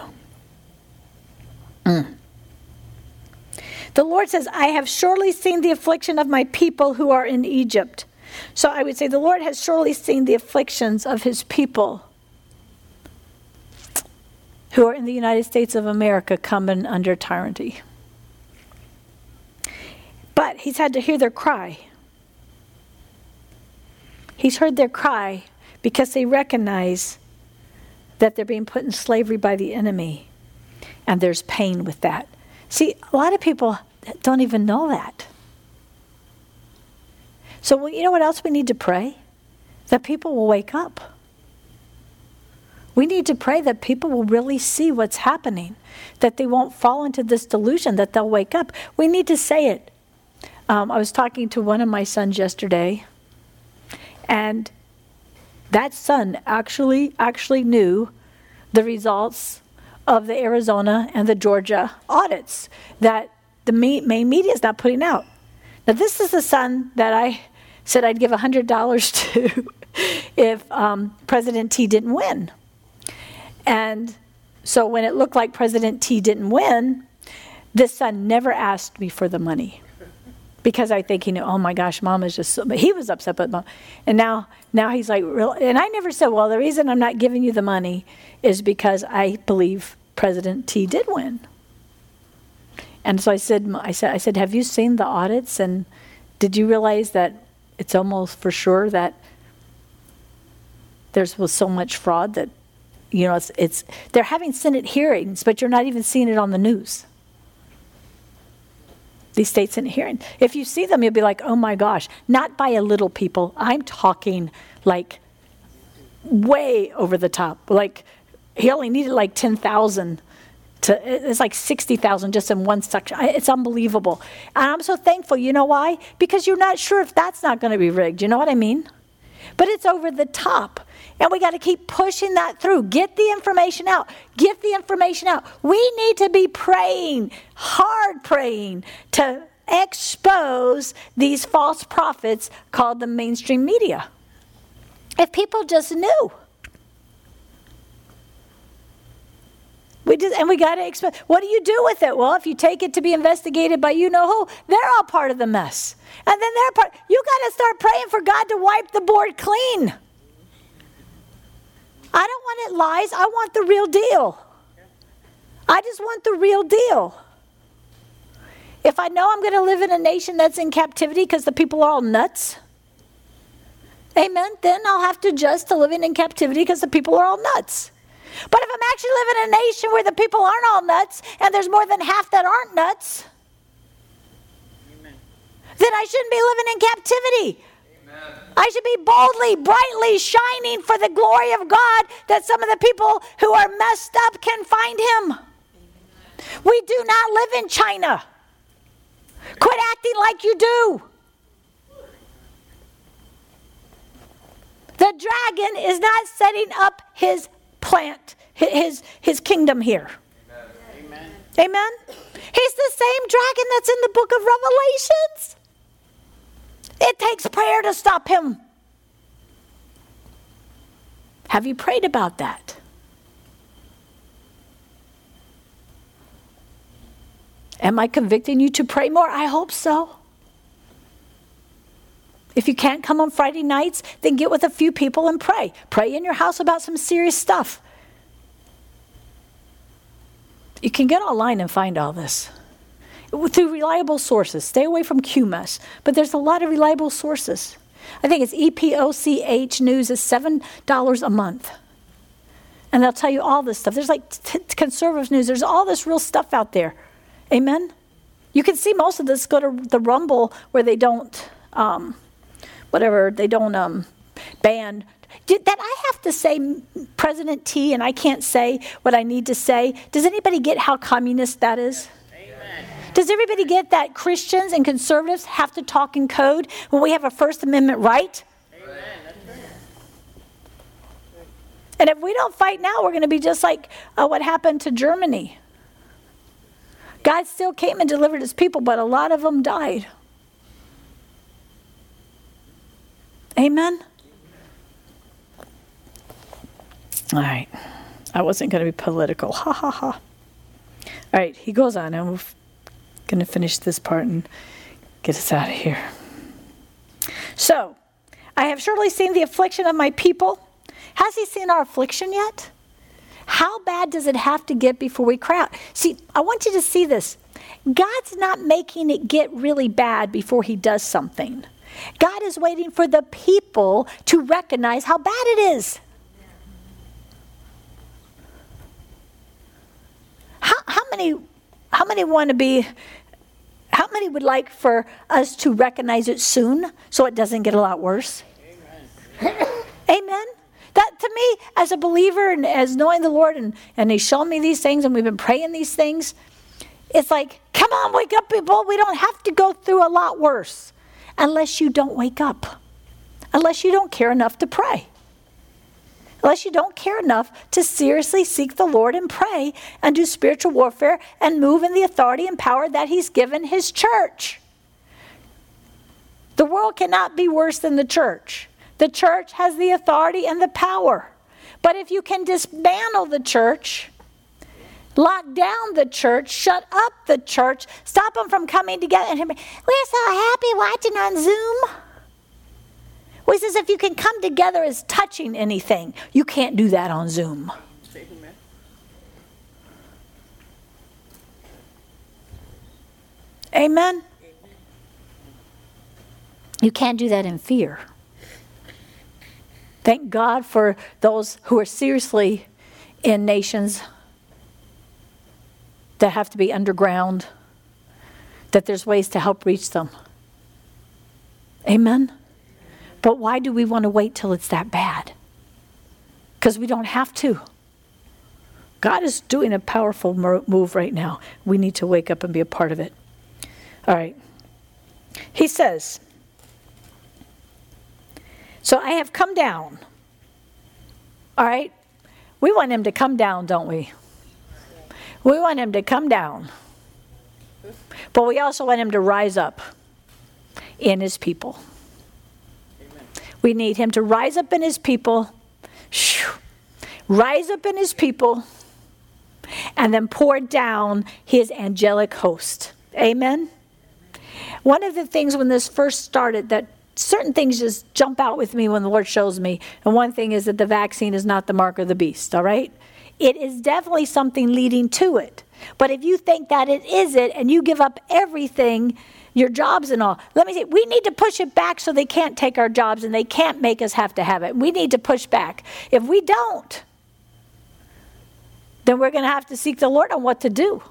Mm. The Lord says, I have surely seen the affliction of my people who are in Egypt. So I would say the Lord has surely seen the afflictions of his people who are in the United States of America coming under tyranny. But he's had to hear their cry. He's heard their cry because they recognize that they're being put in slavery by the enemy. And there's pain with that. See, a lot of people don't even know that. So, you know what else we need to pray? That people will wake up. We need to pray that people will really see what's happening, that they won't fall into this delusion, that they'll wake up. We need to say it. Um, I was talking to one of my sons yesterday, and that son actually actually knew the results of the Arizona and the Georgia audits that the main media is not putting out. Now, this is the son that I said I'd give $100 to if um, President T didn't win. And so when it looked like President T didn't win, this son never asked me for the money because I think he knew, oh my gosh, mom is just so, but he was upset but mom. And now, now he's like, real, and I never said, well, the reason I'm not giving you the money is because I believe President T did win. And so I said, I said, I said, have you seen the audits? And did you realize that it's almost for sure that there's was so much fraud that, you know, it's, it's they're having Senate hearings, but you're not even seeing it on the news these states in hearing. If you see them, you'll be like, oh my gosh, not by a little people. I'm talking like way over the top. Like he only needed like 10,000 to, it's like 60,000 just in one section. It's unbelievable. And I'm so thankful. You know why? Because you're not sure if that's not going to be rigged. You know what I mean? But it's over the top. And we got to keep pushing that through. Get the information out. Get the information out. We need to be praying, hard praying, to expose these false prophets called the mainstream media. If people just knew. We just, and we got to expect. What do you do with it? Well, if you take it to be investigated by you know who, they're all part of the mess. And then they're part. You got to start praying for God to wipe the board clean. I don't want it lies. I want the real deal. I just want the real deal. If I know I'm going to live in a nation that's in captivity because the people are all nuts, amen, then I'll have to adjust to living in captivity because the people are all nuts. But if I'm actually living in a nation where the people aren't all nuts and there's more than half that aren't nuts, Amen. then I shouldn't be living in captivity. I should be boldly, brightly shining for the glory of God that some of the people who are messed up can find Him. We do not live in China. Quit acting like you do. The dragon is not setting up his plant, his, his kingdom here. Amen. Amen. He's the same dragon that's in the book of Revelations. It takes prayer to stop him. Have you prayed about that? Am I convicting you to pray more? I hope so. If you can't come on Friday nights, then get with a few people and pray. Pray in your house about some serious stuff. You can get online and find all this through reliable sources. Stay away from QMS, but there's a lot of reliable sources. I think it's EPOCH News is $7 a month. And they'll tell you all this stuff. There's like t- conservative news, there's all this real stuff out there. Amen? You can see most of this go to the Rumble where they don't, um, whatever, they don't um, ban. Did that I have to say President T and I can't say what I need to say? Does anybody get how communist that is? Does everybody get that Christians and conservatives have to talk in code when we have a First Amendment right? And if we don't fight now, we're going to be just like uh, what happened to Germany. God still came and delivered his people, but a lot of them died. Amen? All right. I wasn't going to be political. Ha ha ha. All right, he goes on, and we're going to finish this part and get us out of here. So, I have surely seen the affliction of my people. Has he seen our affliction yet? How bad does it have to get before we cry out? See, I want you to see this. God's not making it get really bad before he does something. God is waiting for the people to recognize how bad it is. How, how many how many want to be how many would like for us to recognize it soon so it doesn't get a lot worse? Amen. Amen. That to me, as a believer and as knowing the Lord, and, and He's shown me these things, and we've been praying these things, it's like, come on, wake up, people. We don't have to go through a lot worse unless you don't wake up, unless you don't care enough to pray, unless you don't care enough to seriously seek the Lord and pray and do spiritual warfare and move in the authority and power that He's given His church. The world cannot be worse than the church. The church has the authority and the power. But if you can dismantle the church, lock down the church, shut up the church, stop them from coming together. And we're so happy watching on Zoom. Well, he says if you can come together as touching anything, you can't do that on Zoom. Amen. You can't do that in fear. Thank God for those who are seriously in nations that have to be underground, that there's ways to help reach them. Amen? But why do we want to wait till it's that bad? Because we don't have to. God is doing a powerful move right now. We need to wake up and be a part of it. All right. He says, So I have come down. All right. We want him to come down, don't we? We want him to come down. But we also want him to rise up in his people. Amen. We need him to rise up in his people, rise up in his people, and then pour down his angelic host. Amen. One of the things when this first started that certain things just jump out with me when the Lord shows me. And one thing is that the vaccine is not the mark of the beast, all right? It is definitely something leading to it. But if you think that it is it and you give up everything, your jobs and all, let me say, we need to push it back so they can't take our jobs and they can't make us have to have it. We need to push back. If we don't, then we're going to have to seek the Lord on what to do.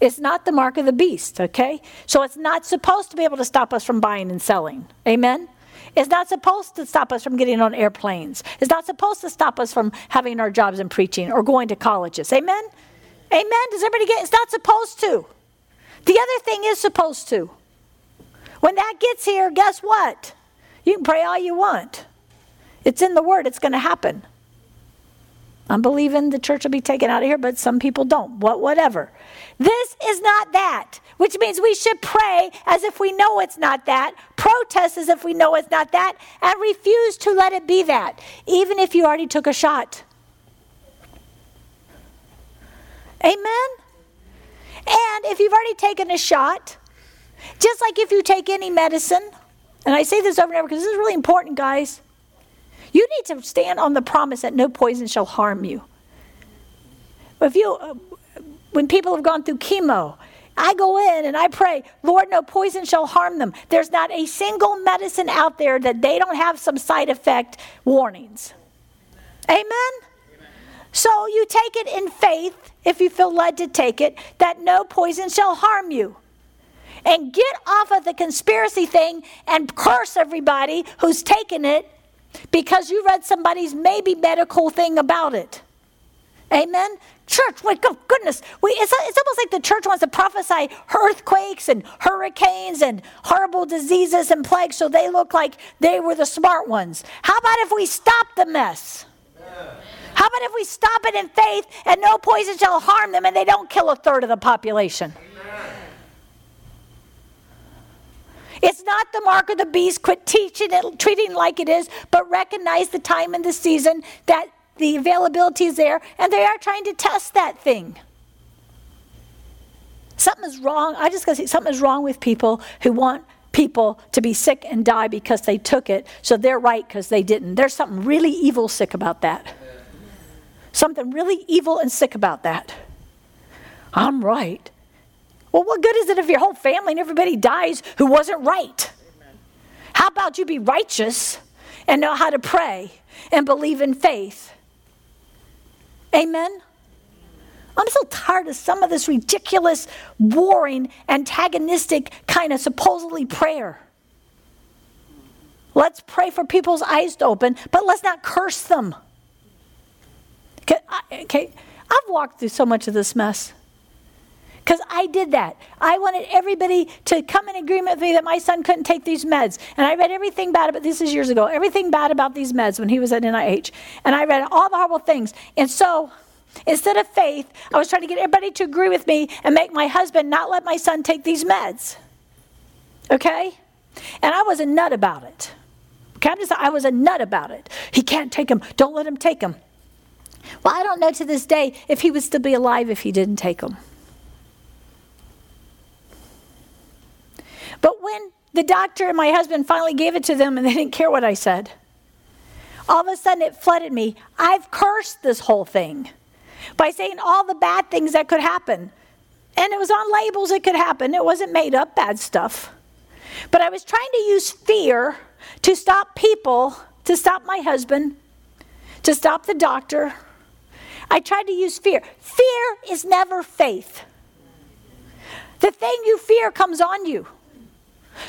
It's not the mark of the beast, okay? So it's not supposed to be able to stop us from buying and selling. Amen? It's not supposed to stop us from getting on airplanes. It's not supposed to stop us from having our jobs in preaching or going to colleges. Amen? Amen? Does everybody get It's not supposed to. The other thing is supposed to. When that gets here, guess what? You can pray all you want. It's in the Word, it's going to happen. I'm believing the church will be taken out of here, but some people don't. What, whatever. This is not that, which means we should pray as if we know it's not that, protest as if we know it's not that, and refuse to let it be that, even if you already took a shot. Amen? And if you've already taken a shot, just like if you take any medicine, and I say this over and over because this is really important, guys. You need to stand on the promise that no poison shall harm you. If you, uh, when people have gone through chemo, I go in and I pray, Lord, no poison shall harm them. There's not a single medicine out there that they don't have some side effect warnings. Amen? Amen? So you take it in faith, if you feel led to take it, that no poison shall harm you. And get off of the conspiracy thing and curse everybody who's taken it because you read somebody's maybe medical thing about it. Amen? Church, up, goodness. We, it's, it's almost like the church wants to prophesy earthquakes and hurricanes and horrible diseases and plagues so they look like they were the smart ones. How about if we stop the mess? How about if we stop it in faith and no poison shall harm them and they don't kill a third of the population? It's not the mark of the beast. Quit teaching it, treating like it is, but recognize the time and the season that the availability is there, and they are trying to test that thing. Something is wrong. I just got to say something is wrong with people who want people to be sick and die because they took it, so they're right because they didn't. There's something really evil sick about that. Something really evil and sick about that. I'm right. Well, what good is it if your whole family and everybody dies who wasn't right? How about you be righteous and know how to pray and believe in faith? Amen? I'm so tired of some of this ridiculous, warring, antagonistic kind of supposedly prayer. Let's pray for people's eyes to open, but let's not curse them. Okay, I, okay. I've walked through so much of this mess because I did that. I wanted everybody to come in agreement with me that my son couldn't take these meds. And I read everything bad about this is years ago, everything bad about these meds when he was at NIH. And I read all the horrible things. And so instead of faith, I was trying to get everybody to agree with me and make my husband not let my son take these meds. Okay? And I was a nut about it. Okay, I'm just, I was a nut about it. He can't take them. Don't let him take them. Well, I don't know to this day if he would still be alive if he didn't take them. But when the doctor and my husband finally gave it to them and they didn't care what I said, all of a sudden it flooded me. I've cursed this whole thing by saying all the bad things that could happen. And it was on labels, it could happen. It wasn't made up bad stuff. But I was trying to use fear to stop people, to stop my husband, to stop the doctor. I tried to use fear. Fear is never faith. The thing you fear comes on you.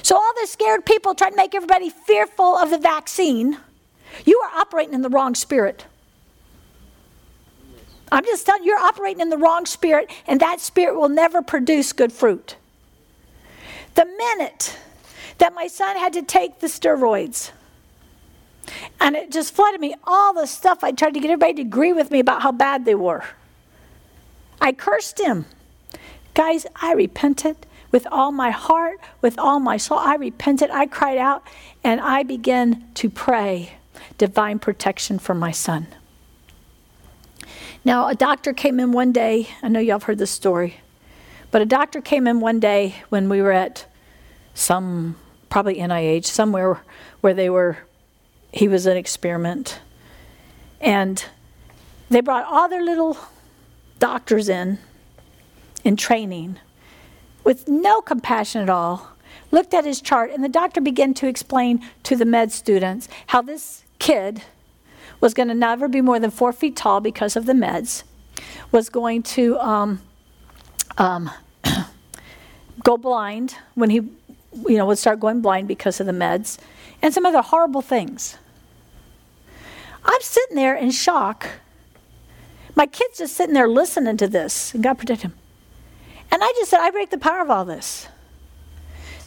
So, all the scared people trying to make everybody fearful of the vaccine, you are operating in the wrong spirit. I'm just telling you, you're operating in the wrong spirit, and that spirit will never produce good fruit. The minute that my son had to take the steroids, and it just flooded me all the stuff I tried to get everybody to agree with me about how bad they were. I cursed him. Guys, I repented with all my heart, with all my soul. I repented, I cried out, and I began to pray divine protection for my son. Now, a doctor came in one day. I know y'all have heard this story, but a doctor came in one day when we were at some, probably NIH, somewhere where they were, he was an experiment. And they brought all their little doctors in, in training with no compassion at all, looked at his chart, and the doctor began to explain to the med students how this kid was going to never be more than four feet tall because of the meds, was going to um, um, go blind when he, you know, would start going blind because of the meds, and some other horrible things. I'm sitting there in shock. My kid's just sitting there listening to this, and God protect him. And I just said, I break the power of all this.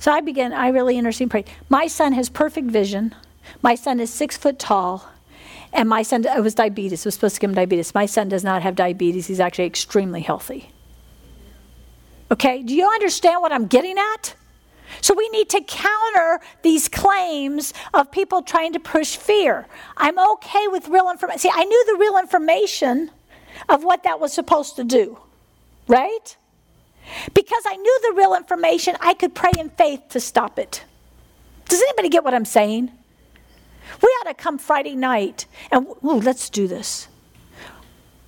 So I began, I really intercede, pray. My son has perfect vision. My son is six foot tall. And my son, it was diabetes, it was supposed to give him diabetes. My son does not have diabetes. He's actually extremely healthy. Okay, do you understand what I'm getting at? So we need to counter these claims of people trying to push fear. I'm okay with real information. See, I knew the real information of what that was supposed to do, right? Because I knew the real information, I could pray in faith to stop it. Does anybody get what I'm saying? We ought to come Friday night and ooh, let's do this.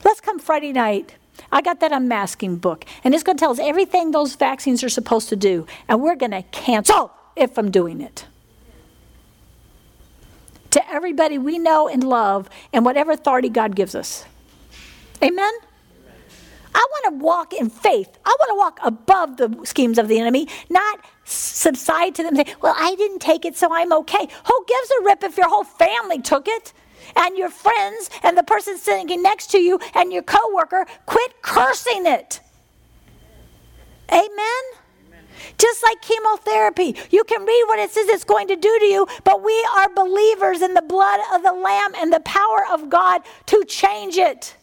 Let's come Friday night. I got that unmasking book, and it's going to tell us everything those vaccines are supposed to do, and we're going to cancel if I'm doing it. To everybody we know and love, and whatever authority God gives us. Amen? I want to walk in faith. I want to walk above the schemes of the enemy, not subside to them and say, Well, I didn't take it, so I'm okay. Who gives a rip if your whole family took it? And your friends and the person sitting next to you and your coworker quit cursing it. Amen? Just like chemotherapy, you can read what it says it's going to do to you, but we are believers in the blood of the Lamb and the power of God to change it.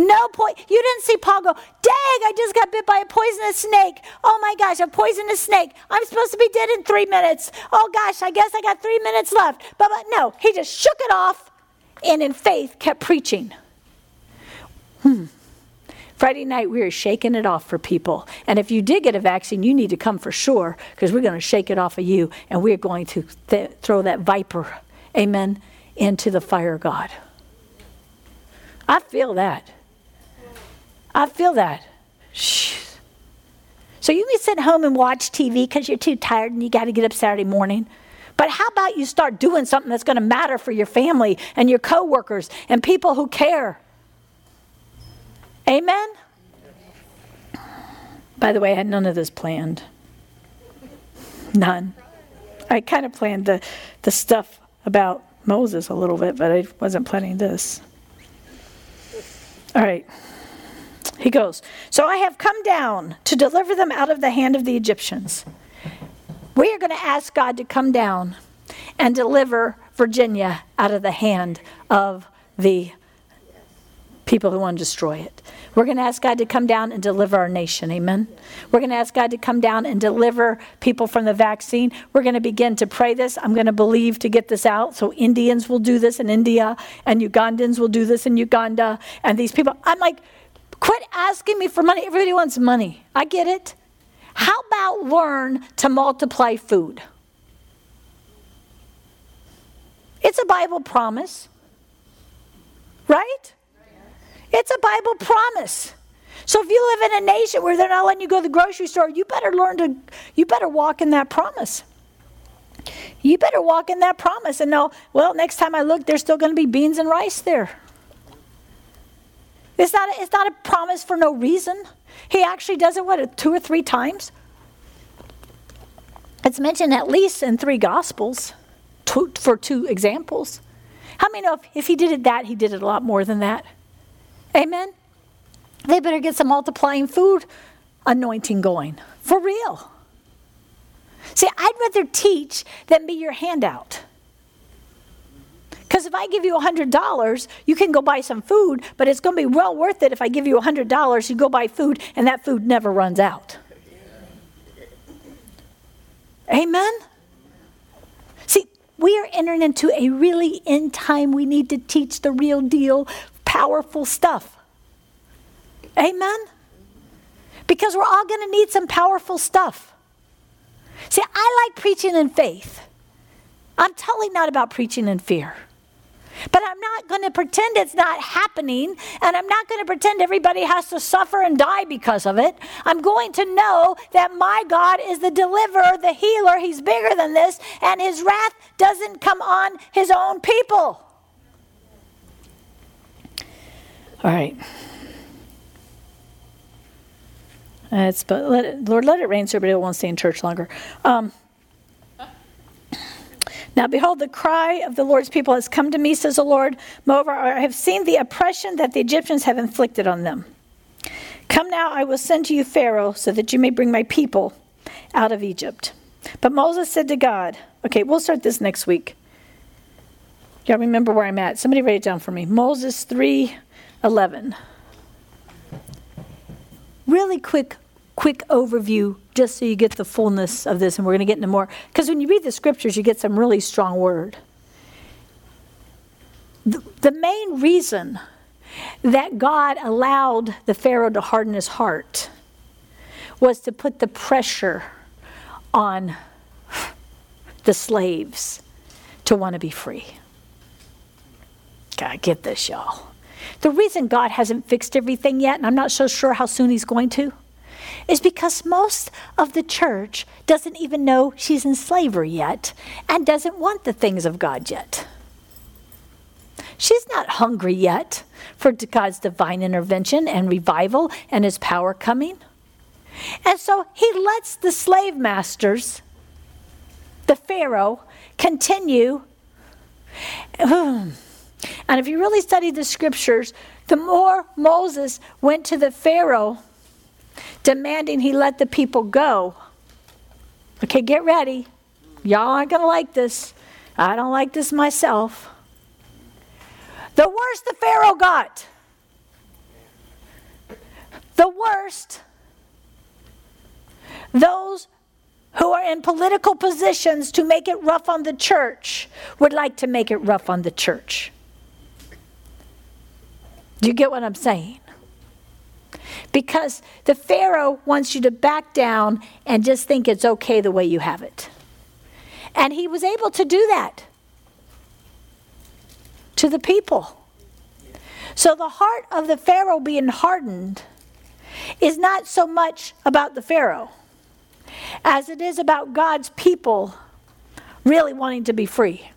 No point. You didn't see Paul go, Dag, I just got bit by a poisonous snake. Oh my gosh, a poisonous snake. I'm supposed to be dead in three minutes. Oh gosh, I guess I got three minutes left. But, but no, he just shook it off and in faith kept preaching. Hmm. Friday night, we were shaking it off for people. And if you did get a vaccine, you need to come for sure because we're going to shake it off of you and we're going to th- throw that viper, amen, into the fire God. I feel that. I feel that. So you can sit home and watch TV because you're too tired and you got to get up Saturday morning. But how about you start doing something that's going to matter for your family and your coworkers and people who care? Amen? By the way, I had none of this planned. None. I kind of planned the, the stuff about Moses a little bit, but I wasn't planning this. All right. He goes, So I have come down to deliver them out of the hand of the Egyptians. We are going to ask God to come down and deliver Virginia out of the hand of the people who want to destroy it. We're going to ask God to come down and deliver our nation. Amen. We're going to ask God to come down and deliver people from the vaccine. We're going to begin to pray this. I'm going to believe to get this out. So Indians will do this in India, and Ugandans will do this in Uganda. And these people, I'm like, quit asking me for money. Everybody wants money. I get it. How about learn to multiply food? It's a Bible promise, right? It's a Bible promise. So if you live in a nation where they're not letting you go to the grocery store, you better learn to, you better walk in that promise. You better walk in that promise and know, well, next time I look, there's still going to be beans and rice there. It's not, a, it's not a promise for no reason. He actually does it, what, two or three times? It's mentioned at least in three Gospels two, for two examples. How many know if, if he did it that, he did it a lot more than that? Amen? They better get some multiplying food anointing going. For real. See, I'd rather teach than be your handout. Because if I give you $100, you can go buy some food, but it's going to be well worth it if I give you $100, you go buy food, and that food never runs out. Amen? See, we are entering into a really end time. We need to teach the real deal, powerful stuff. Amen? Because we're all going to need some powerful stuff. See, I like preaching in faith. I'm totally not about preaching in fear. But I'm not going to pretend it's not happening, and I'm not going to pretend everybody has to suffer and die because of it. I'm going to know that my God is the deliverer, the healer. He's bigger than this, and his wrath doesn't come on his own people. All right. It's but let it, Lord, let it rain so everybody won't stay in church longer. Um, now, behold, the cry of the Lord's people has come to me, says the Lord. Moreover, I have seen the oppression that the Egyptians have inflicted on them. Come now, I will send to you Pharaoh, so that you may bring my people out of Egypt. But Moses said to God, okay, we'll start this next week. Y'all remember where I'm at. Somebody write it down for me. Moses 3 11. Really quick quick overview just so you get the fullness of this, and we're going to get into more. Because when you read the scriptures, you get some really strong word. The, the main reason that God allowed the Pharaoh to harden his heart was to put the pressure on the slaves to want to be free. Gotta get this, y'all. The reason God hasn't fixed everything yet, and I'm not so sure how soon He's going to, is because most of the church doesn't even know she's in slavery yet and doesn't want the things of God yet. She's not hungry yet for God's divine intervention and revival and his power coming. And so he lets the slave masters, the Pharaoh, continue. And if you really study the scriptures, the more Moses went to the Pharaoh demanding he let the people go. Okay, get ready. Y'all aren't going to like this. I don't like this myself. The worst the Pharaoh got, the worst those who are in political positions to make it rough on the church would like to make it rough on the church. Do you get what I'm saying? Because the Pharaoh wants you to back down and just think it's okay the way you have it. And he was able to do that to the people. So the heart of the Pharaoh being hardened is not so much about the Pharaoh as it is about God's people really wanting to be free.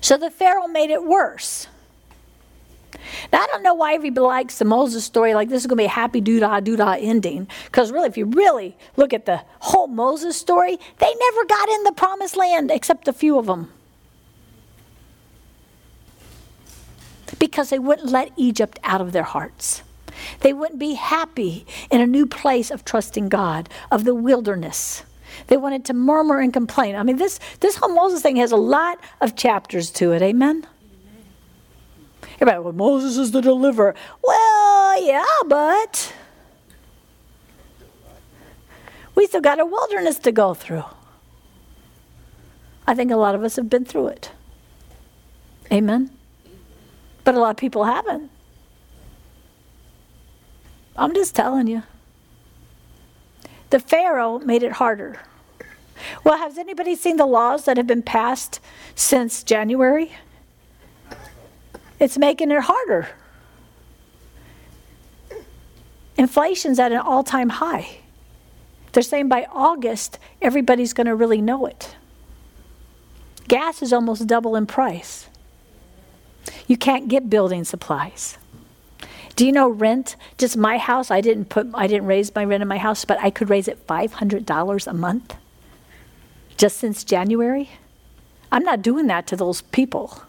So the Pharaoh made it worse. Now, I don't know why everybody likes the Moses story, like this is going to be a happy doo-dah, doo-dah ending. Because really, if you really look at the whole Moses story, they never got in the promised land except a few of them. Because they wouldn't let Egypt out of their hearts. They wouldn't be happy in a new place of trusting God, of the wilderness. They wanted to murmur and complain. I mean, this, this whole Moses thing has a lot of chapters to it. Amen? Everybody, well, Moses is the deliverer. Well, yeah, but we still got a wilderness to go through. I think a lot of us have been through it. Amen? But a lot of people haven't. I'm just telling you. The Pharaoh made it harder. Well, has anybody seen the laws that have been passed since January? It's making it harder. Inflation's at an all time high. They're saying by August, everybody's going to really know it. Gas is almost double in price. You can't get building supplies. Do you know rent? Just my house, I didn't put I didn't raise my rent in my house, but I could raise it $500 a month just since January. I'm not doing that to those people.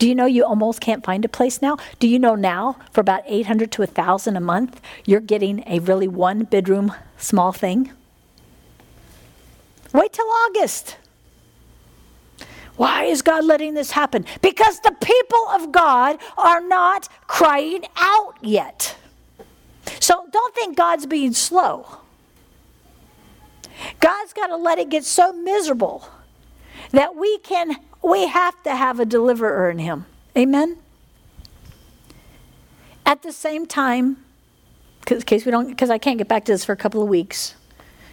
Do you know you almost can't find a place now? Do you know now for about 800 to 1000 a month, you're getting a really one bedroom small thing? Wait till August. Why is God letting this happen? Because the people of God are not crying out yet. So don't think God's being slow. God's got to let it get so miserable that we can we have to have a deliverer in him. Amen. At the same time, in case we don't because I can't get back to this for a couple of weeks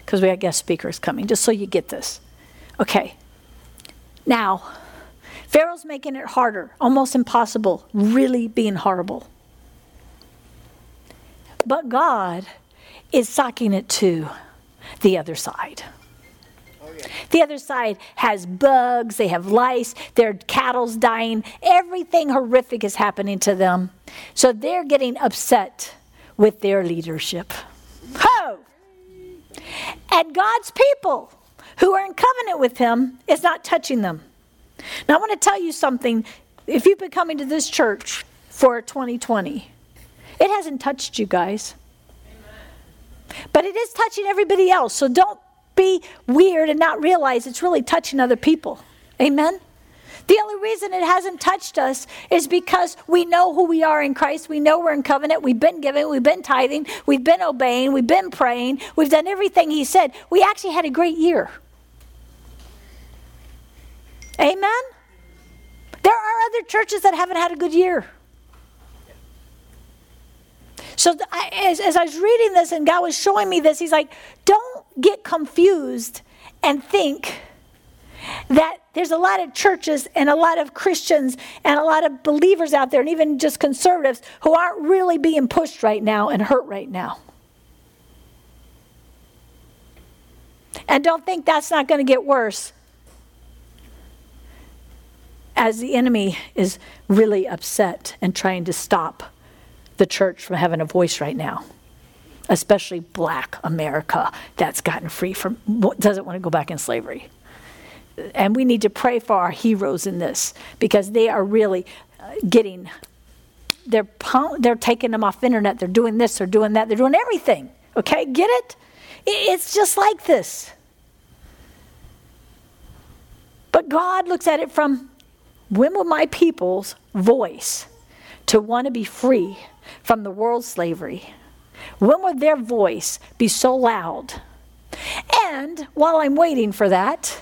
because we have guest speakers coming, just so you get this. Okay. Now, Pharaoh's making it harder, almost impossible, really being horrible. But God is socking it to the other side. The other side has bugs, they have lice, their cattle's dying, everything horrific is happening to them. So they're getting upset with their leadership. Ho! And God's people who are in covenant with him is not touching them. Now, I want to tell you something. If you've been coming to this church for 2020, it hasn't touched you guys. But it is touching everybody else. So don't be weird and not realize it's really touching other people. Amen? The only reason it hasn't touched us is because we know who we are in Christ. We know we're in covenant. We've been giving. We've been tithing. We've been obeying. We've been praying. We've done everything He said. We actually had a great year. Amen? There are other churches that haven't had a good year. So as, as I was reading this and God was showing me this, He's like, don't get confused and think that there's a lot of churches and a lot of Christians and a lot of believers out there, and even just conservatives, who aren't really being pushed right now and hurt right now. And don't think that's not going to get worse as the enemy is really upset and trying to stop the church from having a voice right now especially black america that's gotten free from doesn't want to go back in slavery. And we need to pray for our heroes in this because they are really uh, getting they're they're taking them off internet they're doing this they're doing that they're doing everything okay? Get it? It's just like this. But god looks at it from when will my people's voice to want to be free from the world's slavery, when will their voice be so loud? And while I'm waiting for that,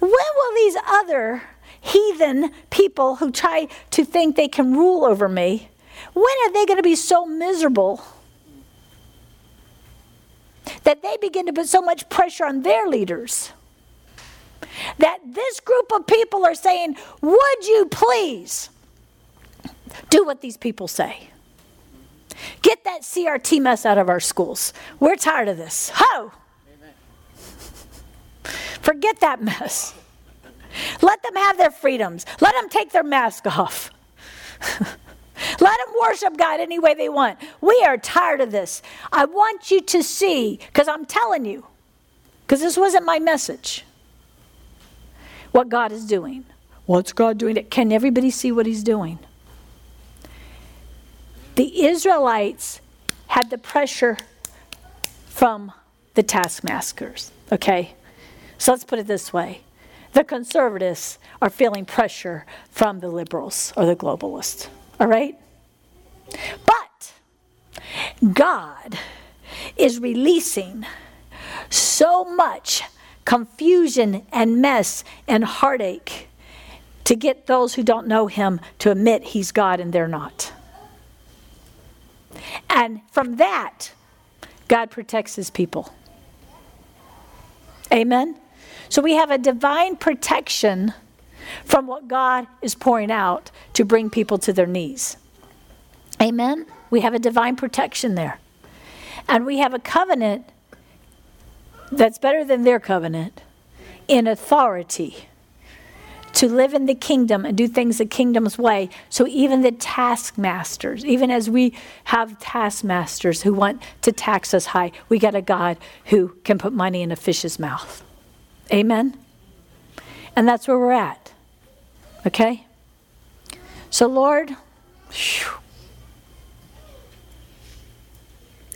when will these other heathen people who try to think they can rule over me, when are they going to be so miserable that they begin to put so much pressure on their leaders? that this group of people are saying, Would you please do what these people say? Get that CRT mess out of our schools. We're tired of this. Ho! Forget that mess. Let them have their freedoms. Let them take their mask off. Let them worship God any way they want. We are tired of this. I want you to see, because I'm telling you, because this wasn't my message, what God is doing. What's God doing? Can everybody see what He's doing? The Israelites had the pressure from the taskmasters, okay? So let's put it this way the conservatives are feeling pressure from the liberals or the globalists. All right? But God is releasing so much confusion and mess and heartache to get those who don't know Him to admit He's God and they're not. And from that, God protects His people. Amen? So we have a divine protection from what God is pouring out to bring people to their knees. Amen? We have a divine protection there. And we have a covenant that's better than their covenant in authority to live in the kingdom and do things the kingdom's way. So even the taskmasters, even as we have taskmasters who want to tax us high, we got a God who can put money in a fish's mouth. Amen? And that's where we're at. Okay? So, Lord, whew,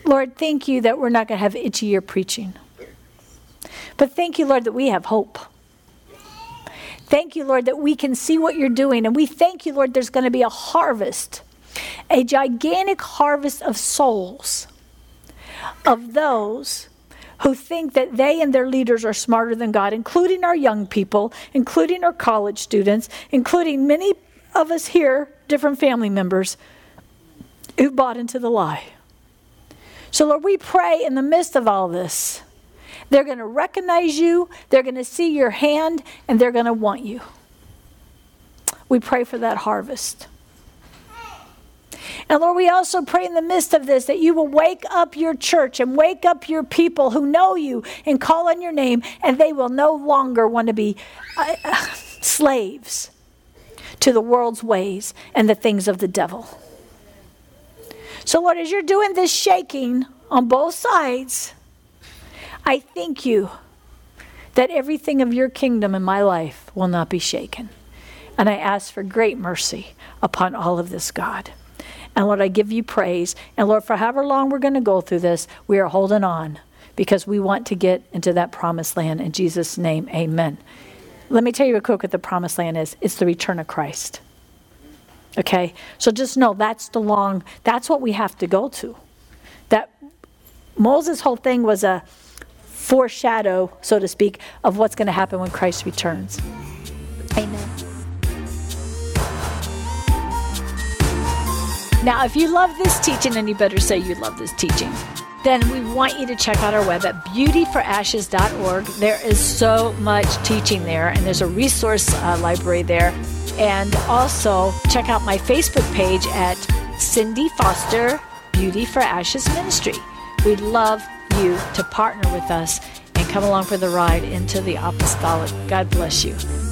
Lord, thank you that we're not going to have itchy ear preaching. But thank you, Lord, that we have hope. Thank you, Lord, that we can see what you're doing. And we thank you, Lord, there's going to be a harvest, a gigantic harvest of souls, of those who think that they and their leaders are smarter than God, including our young people, including our college students, including many of us here, different family members, who bought into the lie. So, Lord, we pray in the midst of all this, they're going to recognize you, they're going to see your hand, and they're going to want you. We pray for that harvest. And Lord, we also pray in the midst of this that you will wake up your church and wake up your people who know you and call on your name, and they will no longer want to be uh, uh, slaves to the world's ways and the things of the devil. So, Lord, as you're doing this shaking on both sides, I thank you that everything of your kingdom in my life will not be shaken. And I ask for great mercy upon all of this, God. And Lord, I give you praise. And Lord, for however long we're going to go through this, we are holding on because we want to get into that promised land. In Jesus' name, amen. Let me tell you real quick what the promised land is it's the return of Christ. Okay? So just know that's the long, that's what we have to go to. That Moses' whole thing was a foreshadow, so to speak, of what's going to happen when Christ returns. Amen. Now, if you love this teaching, and you better say you love this teaching, then we want you to check out our web at beautyforashes.org. There is so much teaching there, and there's a resource uh, library there. And also check out my Facebook page at Cindy Foster Beauty for Ashes Ministry. We'd love you to partner with us and come along for the ride into the apostolic. God bless you.